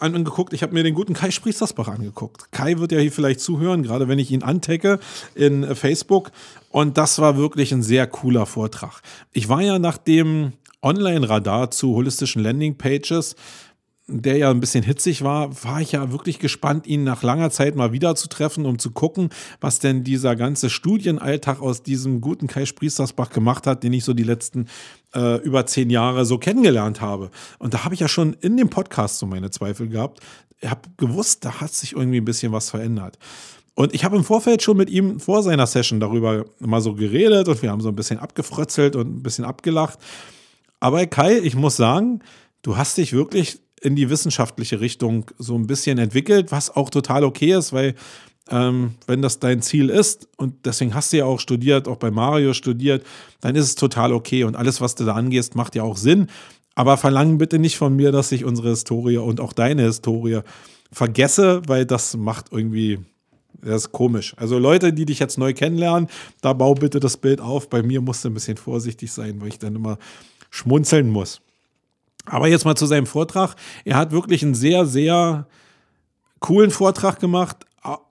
angeguckt? Ich habe mir den guten Kai Spriestersbach angeguckt. Kai wird ja hier vielleicht zuhören, gerade wenn ich ihn antecke in Facebook. Und das war wirklich ein sehr cooler Vortrag. Ich war ja nach dem Online-Radar zu holistischen Landing-Pages der ja ein bisschen hitzig war, war ich ja wirklich gespannt, ihn nach langer Zeit mal wieder zu treffen, um zu gucken, was denn dieser ganze Studienalltag aus diesem guten Kai Spriestersbach gemacht hat, den ich so die letzten äh, über zehn Jahre so kennengelernt habe. Und da habe ich ja schon in dem Podcast so meine Zweifel gehabt. Ich habe gewusst, da hat sich irgendwie ein bisschen was verändert. Und ich habe im Vorfeld schon mit ihm vor seiner Session darüber mal so geredet und wir haben so ein bisschen abgefrötzelt und ein bisschen abgelacht. Aber Kai, ich muss sagen, du hast dich wirklich in die wissenschaftliche Richtung so ein bisschen entwickelt, was auch total okay ist, weil ähm, wenn das dein Ziel ist und deswegen hast du ja auch studiert, auch bei Mario studiert, dann ist es total okay und alles, was du da angehst, macht ja auch Sinn. Aber verlangen bitte nicht von mir, dass ich unsere Historie und auch deine Historie vergesse, weil das macht irgendwie, das ist komisch. Also Leute, die dich jetzt neu kennenlernen, da bau bitte das Bild auf. Bei mir musst du ein bisschen vorsichtig sein, weil ich dann immer schmunzeln muss. Aber jetzt mal zu seinem Vortrag. Er hat wirklich einen sehr, sehr coolen Vortrag gemacht.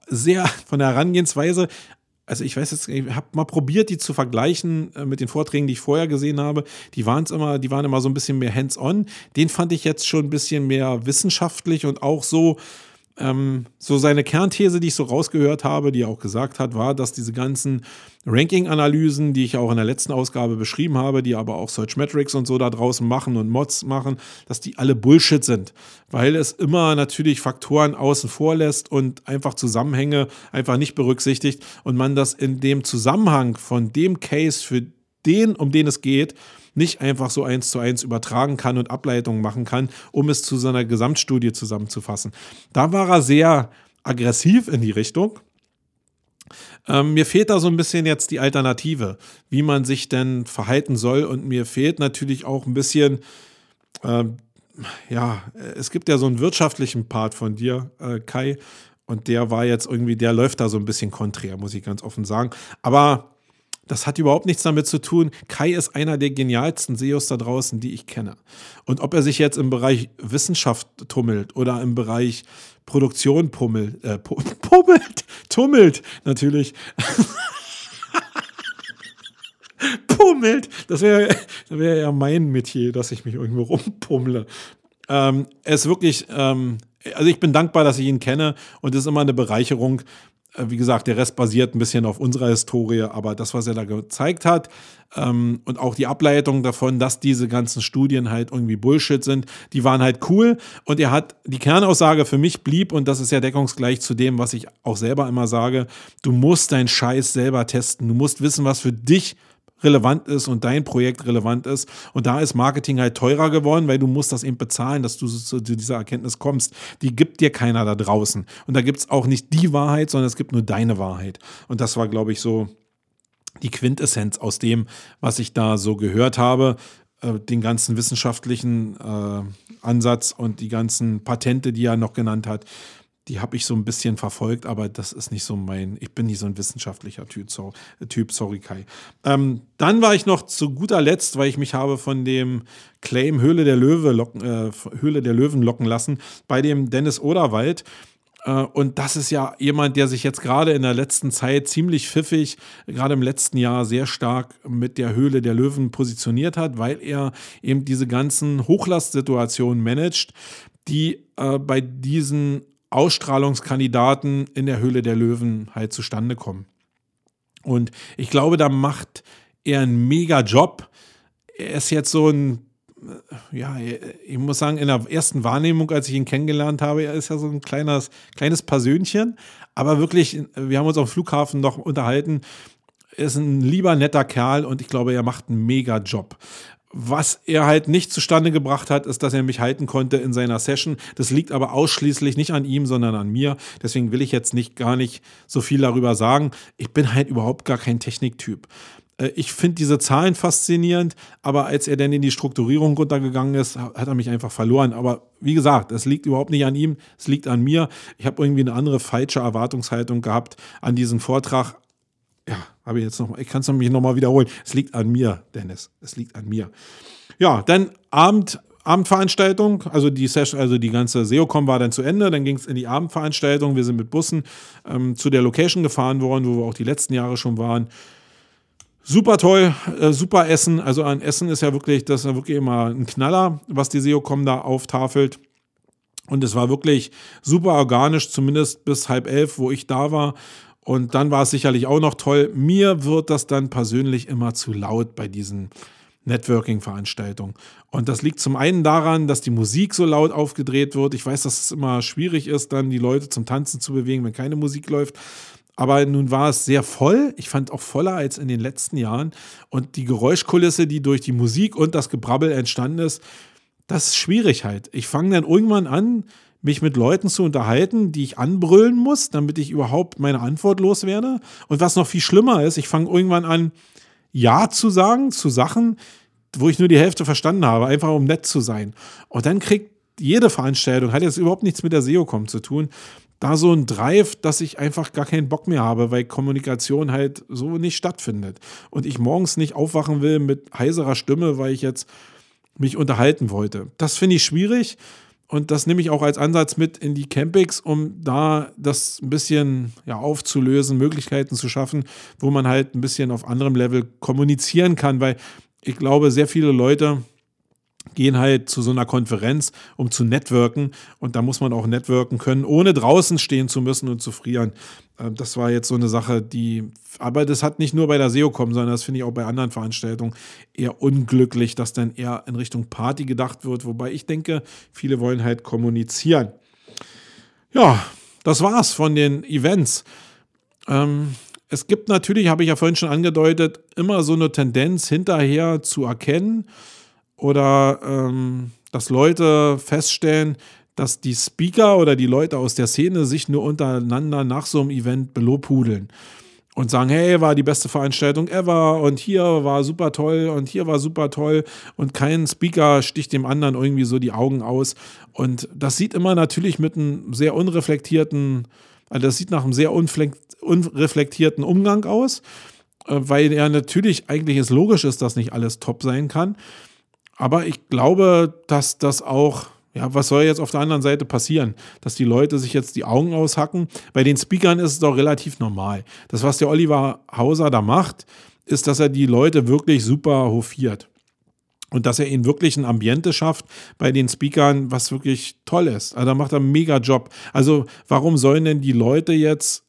Sehr von der Herangehensweise also ich weiß jetzt, ich habe mal probiert, die zu vergleichen äh, mit den Vorträgen, die ich vorher gesehen habe. Die waren immer, die waren immer so ein bisschen mehr hands-on. Den fand ich jetzt schon ein bisschen mehr wissenschaftlich und auch so, ähm, so seine Kernthese, die ich so rausgehört habe, die er auch gesagt hat, war, dass diese ganzen Ranking-Analysen, die ich auch in der letzten Ausgabe beschrieben habe, die aber auch Searchmetrics und so da draußen machen und Mods machen, dass die alle Bullshit sind, weil es immer natürlich Faktoren außen vor lässt und einfach Zusammenhänge einfach nicht berücksichtigt und man das in dem Zusammenhang von dem Case für den, um den es geht, nicht einfach so eins zu eins übertragen kann und Ableitungen machen kann, um es zu seiner Gesamtstudie zusammenzufassen. Da war er sehr aggressiv in die Richtung. Ähm, mir fehlt da so ein bisschen jetzt die Alternative, wie man sich denn verhalten soll. Und mir fehlt natürlich auch ein bisschen, äh, ja, es gibt ja so einen wirtschaftlichen Part von dir, äh, Kai. Und der war jetzt irgendwie, der läuft da so ein bisschen konträr, muss ich ganz offen sagen. Aber das hat überhaupt nichts damit zu tun. Kai ist einer der genialsten SEOs da draußen, die ich kenne. Und ob er sich jetzt im Bereich Wissenschaft tummelt oder im Bereich Produktion pummelt, äh, pummelt, tummelt, natürlich. pummelt, das wäre wär ja mein Metier, dass ich mich irgendwo rumpummle. Ähm, er ist wirklich, ähm, also ich bin dankbar, dass ich ihn kenne und es ist immer eine Bereicherung, wie gesagt, der Rest basiert ein bisschen auf unserer Historie, aber das, was er da gezeigt hat ähm, und auch die Ableitung davon, dass diese ganzen Studien halt irgendwie Bullshit sind, die waren halt cool. Und er hat die Kernaussage für mich blieb, und das ist ja deckungsgleich zu dem, was ich auch selber immer sage, du musst deinen Scheiß selber testen. Du musst wissen, was für dich relevant ist und dein Projekt relevant ist. Und da ist Marketing halt teurer geworden, weil du musst das eben bezahlen, dass du zu dieser Erkenntnis kommst. Die gibt dir keiner da draußen. Und da gibt es auch nicht die Wahrheit, sondern es gibt nur deine Wahrheit. Und das war, glaube ich, so die Quintessenz aus dem, was ich da so gehört habe äh, den ganzen wissenschaftlichen äh, Ansatz und die ganzen Patente, die er noch genannt hat, die habe ich so ein bisschen verfolgt, aber das ist nicht so mein, ich bin nicht so ein wissenschaftlicher Typ, so, typ sorry Kai. Ähm, dann war ich noch zu guter Letzt, weil ich mich habe von dem Claim Höhle der, Löwe locken, äh, Höhle der Löwen locken lassen, bei dem Dennis Oderwald. Äh, und das ist ja jemand, der sich jetzt gerade in der letzten Zeit ziemlich pfiffig, gerade im letzten Jahr sehr stark mit der Höhle der Löwen positioniert hat, weil er eben diese ganzen Hochlastsituationen managt, die äh, bei diesen Ausstrahlungskandidaten in der Höhle der Löwen halt zustande kommen. Und ich glaube, da macht er einen mega Job. Er ist jetzt so ein, äh, ja, ich muss sagen, in der ersten Wahrnehmung, als ich ihn kennengelernt habe, er ist ja so ein kleines, kleines Persönchen, aber wirklich, wir haben uns am Flughafen noch unterhalten. Er ist ein lieber, netter Kerl und ich glaube, er macht einen mega Job. Was er halt nicht zustande gebracht hat, ist, dass er mich halten konnte in seiner Session. Das liegt aber ausschließlich nicht an ihm, sondern an mir. Deswegen will ich jetzt nicht gar nicht so viel darüber sagen. Ich bin halt überhaupt gar kein Techniktyp. Äh, ich finde diese Zahlen faszinierend, aber als er dann in die Strukturierung runtergegangen ist, hat er mich einfach verloren. Aber wie gesagt, es liegt überhaupt nicht an ihm, es liegt an mir. Ich habe irgendwie eine andere falsche Erwartungshaltung gehabt an diesen Vortrag, habe ich jetzt noch, ich kann es nämlich nochmal wiederholen. Es liegt an mir, Dennis. Es liegt an mir. Ja, dann Abend, Abendveranstaltung, also die Session, also die ganze SEOCom war dann zu Ende, dann ging es in die Abendveranstaltung. Wir sind mit Bussen ähm, zu der Location gefahren worden, wo wir auch die letzten Jahre schon waren. Super toll, äh, super Essen. Also an Essen ist ja wirklich, das ist ja wirklich immer ein Knaller, was die SEOCom da auftafelt. Und es war wirklich super organisch, zumindest bis halb elf, wo ich da war. Und dann war es sicherlich auch noch toll. Mir wird das dann persönlich immer zu laut bei diesen Networking-Veranstaltung. Und das liegt zum einen daran, dass die Musik so laut aufgedreht wird. Ich weiß, dass es immer schwierig ist, dann die Leute zum Tanzen zu bewegen, wenn keine Musik läuft. Aber nun war es sehr voll. Ich fand auch voller als in den letzten Jahren. Und die Geräuschkulisse, die durch die Musik und das Gebrabbel entstanden ist, das ist schwierig halt. Ich fange dann irgendwann an, mich mit Leuten zu unterhalten, die ich anbrüllen muss, damit ich überhaupt meine Antwort loswerde. Und was noch viel schlimmer ist, ich fange irgendwann an, Ja zu sagen zu Sachen, wo ich nur die Hälfte verstanden habe, einfach um nett zu sein. Und dann kriegt jede Veranstaltung, hat jetzt überhaupt nichts mit der SEO-Com zu tun, da so ein Drive, dass ich einfach gar keinen Bock mehr habe, weil Kommunikation halt so nicht stattfindet. Und ich morgens nicht aufwachen will mit heiserer Stimme, weil ich jetzt mich unterhalten wollte. Das finde ich schwierig und das nehme ich auch als Ansatz mit in die Campings, um da das ein bisschen ja, aufzulösen, Möglichkeiten zu schaffen, wo man halt ein bisschen auf anderem Level kommunizieren kann, weil ich glaube, sehr viele Leute gehen halt zu so einer Konferenz, um zu networken. Und da muss man auch networken können, ohne draußen stehen zu müssen und zu frieren. Ähm, das war jetzt so eine Sache, die, aber das hat nicht nur bei der SEO kommen, sondern das finde ich auch bei anderen Veranstaltungen eher unglücklich, dass dann eher in Richtung Party gedacht wird. Wobei ich denke, viele wollen halt kommunizieren. Ja, das war's von den Events. Ähm, es gibt natürlich, habe ich ja vorhin schon angedeutet, immer so eine Tendenz hinterher zu erkennen, oder ähm, dass Leute feststellen, dass die Speaker oder die Leute aus der Szene sich nur untereinander nach so einem Event belobhudeln und sagen, hey, war die beste Veranstaltung ever und hier war super toll und hier war super toll und kein Speaker sticht dem anderen irgendwie so die Augen aus und das sieht immer natürlich mit einem sehr unreflektierten, also das sieht nach einem sehr unreflektierten Umgang aus, äh, weil ja natürlich eigentlich es logisch ist, dass nicht alles top sein kann. Aber ich glaube, dass das auch, ja, was soll jetzt auf der anderen Seite passieren? Dass die Leute sich jetzt die Augen aushacken. Bei den Speakern ist es doch relativ normal. Das, was der Oliver Hauser da macht, ist, dass er die Leute wirklich super hofiert. Und dass er ihnen wirklich ein Ambiente schafft bei den Speakern, was wirklich toll ist. Also da macht er einen mega Job. Also warum sollen denn die Leute jetzt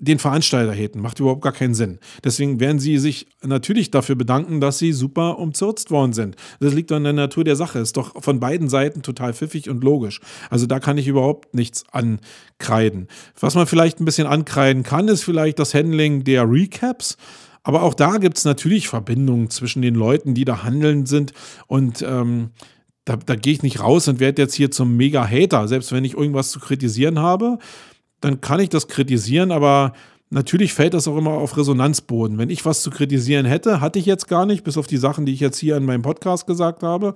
den Veranstalter haten. Macht überhaupt gar keinen Sinn. Deswegen werden sie sich natürlich dafür bedanken, dass sie super umzürzt worden sind. Das liegt an der Natur der Sache. Ist doch von beiden Seiten total pfiffig und logisch. Also da kann ich überhaupt nichts ankreiden. Was man vielleicht ein bisschen ankreiden kann, ist vielleicht das Handling der Recaps. Aber auch da gibt es natürlich Verbindungen zwischen den Leuten, die da handeln sind und ähm, da, da gehe ich nicht raus und werde jetzt hier zum Mega-Hater, selbst wenn ich irgendwas zu kritisieren habe dann kann ich das kritisieren, aber natürlich fällt das auch immer auf Resonanzboden. Wenn ich was zu kritisieren hätte, hatte ich jetzt gar nicht, bis auf die Sachen, die ich jetzt hier in meinem Podcast gesagt habe,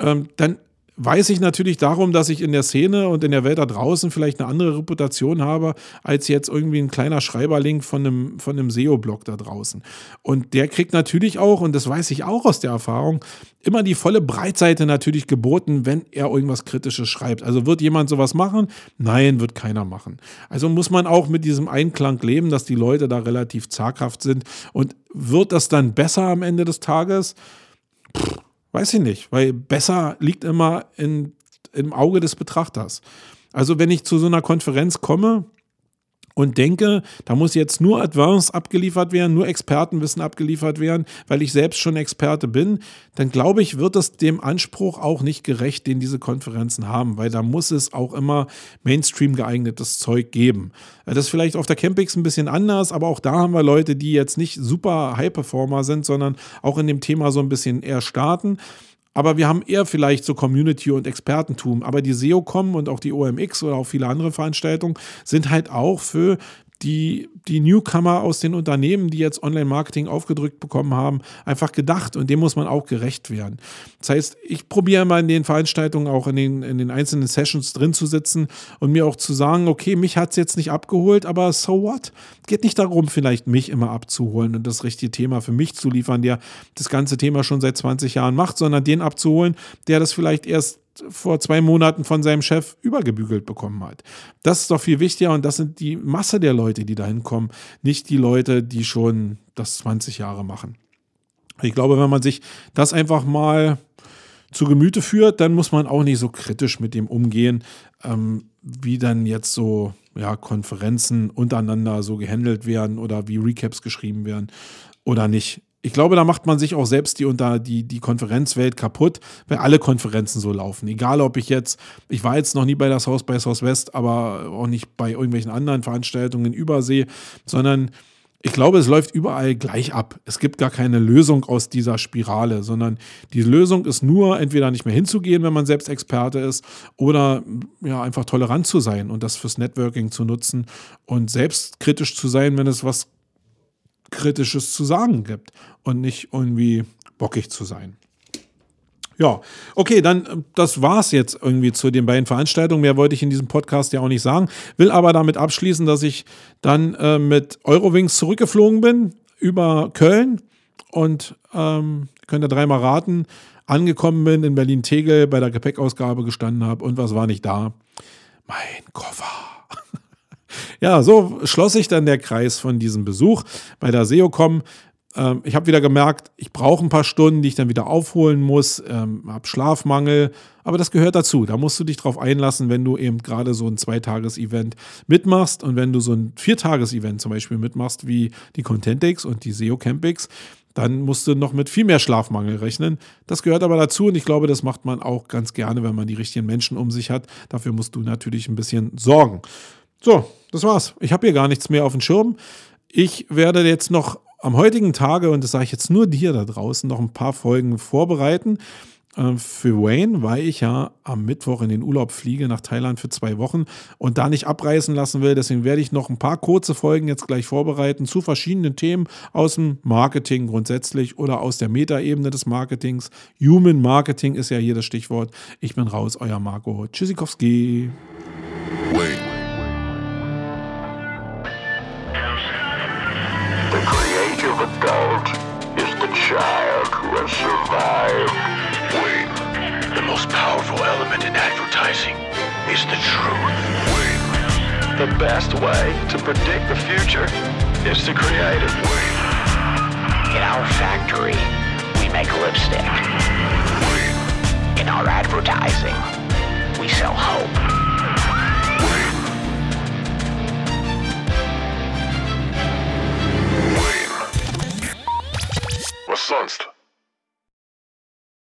ähm, dann weiß ich natürlich darum, dass ich in der Szene und in der Welt da draußen vielleicht eine andere Reputation habe, als jetzt irgendwie ein kleiner Schreiberling von einem, von einem SEO-Blog da draußen. Und der kriegt natürlich auch, und das weiß ich auch aus der Erfahrung, immer die volle Breitseite natürlich geboten, wenn er irgendwas Kritisches schreibt. Also wird jemand sowas machen? Nein, wird keiner machen. Also muss man auch mit diesem Einklang leben, dass die Leute da relativ zaghaft sind. Und wird das dann besser am Ende des Tages? Pff, Weiß ich nicht, weil besser liegt immer in, im Auge des Betrachters. Also wenn ich zu so einer Konferenz komme, und denke, da muss jetzt nur Advanced abgeliefert werden, nur Expertenwissen abgeliefert werden, weil ich selbst schon Experte bin, dann glaube ich, wird es dem Anspruch auch nicht gerecht, den diese Konferenzen haben, weil da muss es auch immer Mainstream geeignetes Zeug geben. Das ist vielleicht auf der Campix ein bisschen anders, aber auch da haben wir Leute, die jetzt nicht super High-Performer sind, sondern auch in dem Thema so ein bisschen eher starten. Aber wir haben eher vielleicht so Community und Expertentum. Aber die SEOCom und auch die OMX oder auch viele andere Veranstaltungen sind halt auch für die, die Newcomer aus den Unternehmen, die jetzt Online-Marketing aufgedrückt bekommen haben, einfach gedacht und dem muss man auch gerecht werden. Das heißt, ich probiere mal in den Veranstaltungen auch in den, in den einzelnen Sessions drin zu sitzen und mir auch zu sagen, okay, mich hat es jetzt nicht abgeholt, aber so what? Geht nicht darum, vielleicht mich immer abzuholen und das richtige Thema für mich zu liefern, der das ganze Thema schon seit 20 Jahren macht, sondern den abzuholen, der das vielleicht erst vor zwei Monaten von seinem Chef übergebügelt bekommen hat. Das ist doch viel wichtiger und das sind die Masse der Leute, die da hinkommen, nicht die Leute, die schon das 20 Jahre machen. Ich glaube, wenn man sich das einfach mal zu Gemüte führt, dann muss man auch nicht so kritisch mit dem umgehen, ähm, wie dann jetzt so ja, Konferenzen untereinander so gehandelt werden oder wie Recaps geschrieben werden oder nicht. Ich glaube, da macht man sich auch selbst die unter die, die Konferenzwelt kaputt, weil alle Konferenzen so laufen. Egal, ob ich jetzt, ich war jetzt noch nie bei das Haus bei Southwest, aber auch nicht bei irgendwelchen anderen Veranstaltungen in Übersee, sondern ich glaube, es läuft überall gleich ab. Es gibt gar keine Lösung aus dieser Spirale, sondern die Lösung ist nur, entweder nicht mehr hinzugehen, wenn man selbst Experte ist, oder ja, einfach tolerant zu sein und das fürs Networking zu nutzen und selbstkritisch zu sein, wenn es was Kritisches zu sagen gibt und nicht irgendwie bockig zu sein. Ja, okay, dann äh, das war's jetzt irgendwie zu den beiden Veranstaltungen. Mehr wollte ich in diesem Podcast ja auch nicht sagen. Will aber damit abschließen, dass ich dann äh, mit Eurowings zurückgeflogen bin über Köln und ähm, könnt ihr dreimal raten, angekommen bin in Berlin-Tegel, bei der Gepäckausgabe gestanden habe und was war nicht da? Mein Koffer. Ja, so schloss sich dann der Kreis von diesem Besuch bei der SEOCom. Ähm, ich habe wieder gemerkt, ich brauche ein paar Stunden, die ich dann wieder aufholen muss, ähm, habe Schlafmangel, aber das gehört dazu. Da musst du dich drauf einlassen, wenn du eben gerade so ein Zweitages-Event mitmachst und wenn du so ein Viertages-Event zum Beispiel mitmachst, wie die Contentix und die SEO Campix, dann musst du noch mit viel mehr Schlafmangel rechnen. Das gehört aber dazu und ich glaube, das macht man auch ganz gerne, wenn man die richtigen Menschen um sich hat. Dafür musst du natürlich ein bisschen sorgen. So, das war's. Ich habe hier gar nichts mehr auf dem Schirm. Ich werde jetzt noch am heutigen Tage, und das sage ich jetzt nur dir da draußen, noch ein paar Folgen vorbereiten äh, für Wayne, weil ich ja am Mittwoch in den Urlaub fliege nach Thailand für zwei Wochen und da nicht abreißen lassen will. Deswegen werde ich noch ein paar kurze Folgen jetzt gleich vorbereiten zu verschiedenen Themen aus dem Marketing grundsätzlich oder aus der Metaebene des Marketings. Human Marketing ist ja hier das Stichwort. Ich bin raus, euer Marco Tschüssikowski. Wait. Is the truth. The best way to predict the future is to create it. In our factory, we make lipstick. In our advertising, we sell hope. Sonst?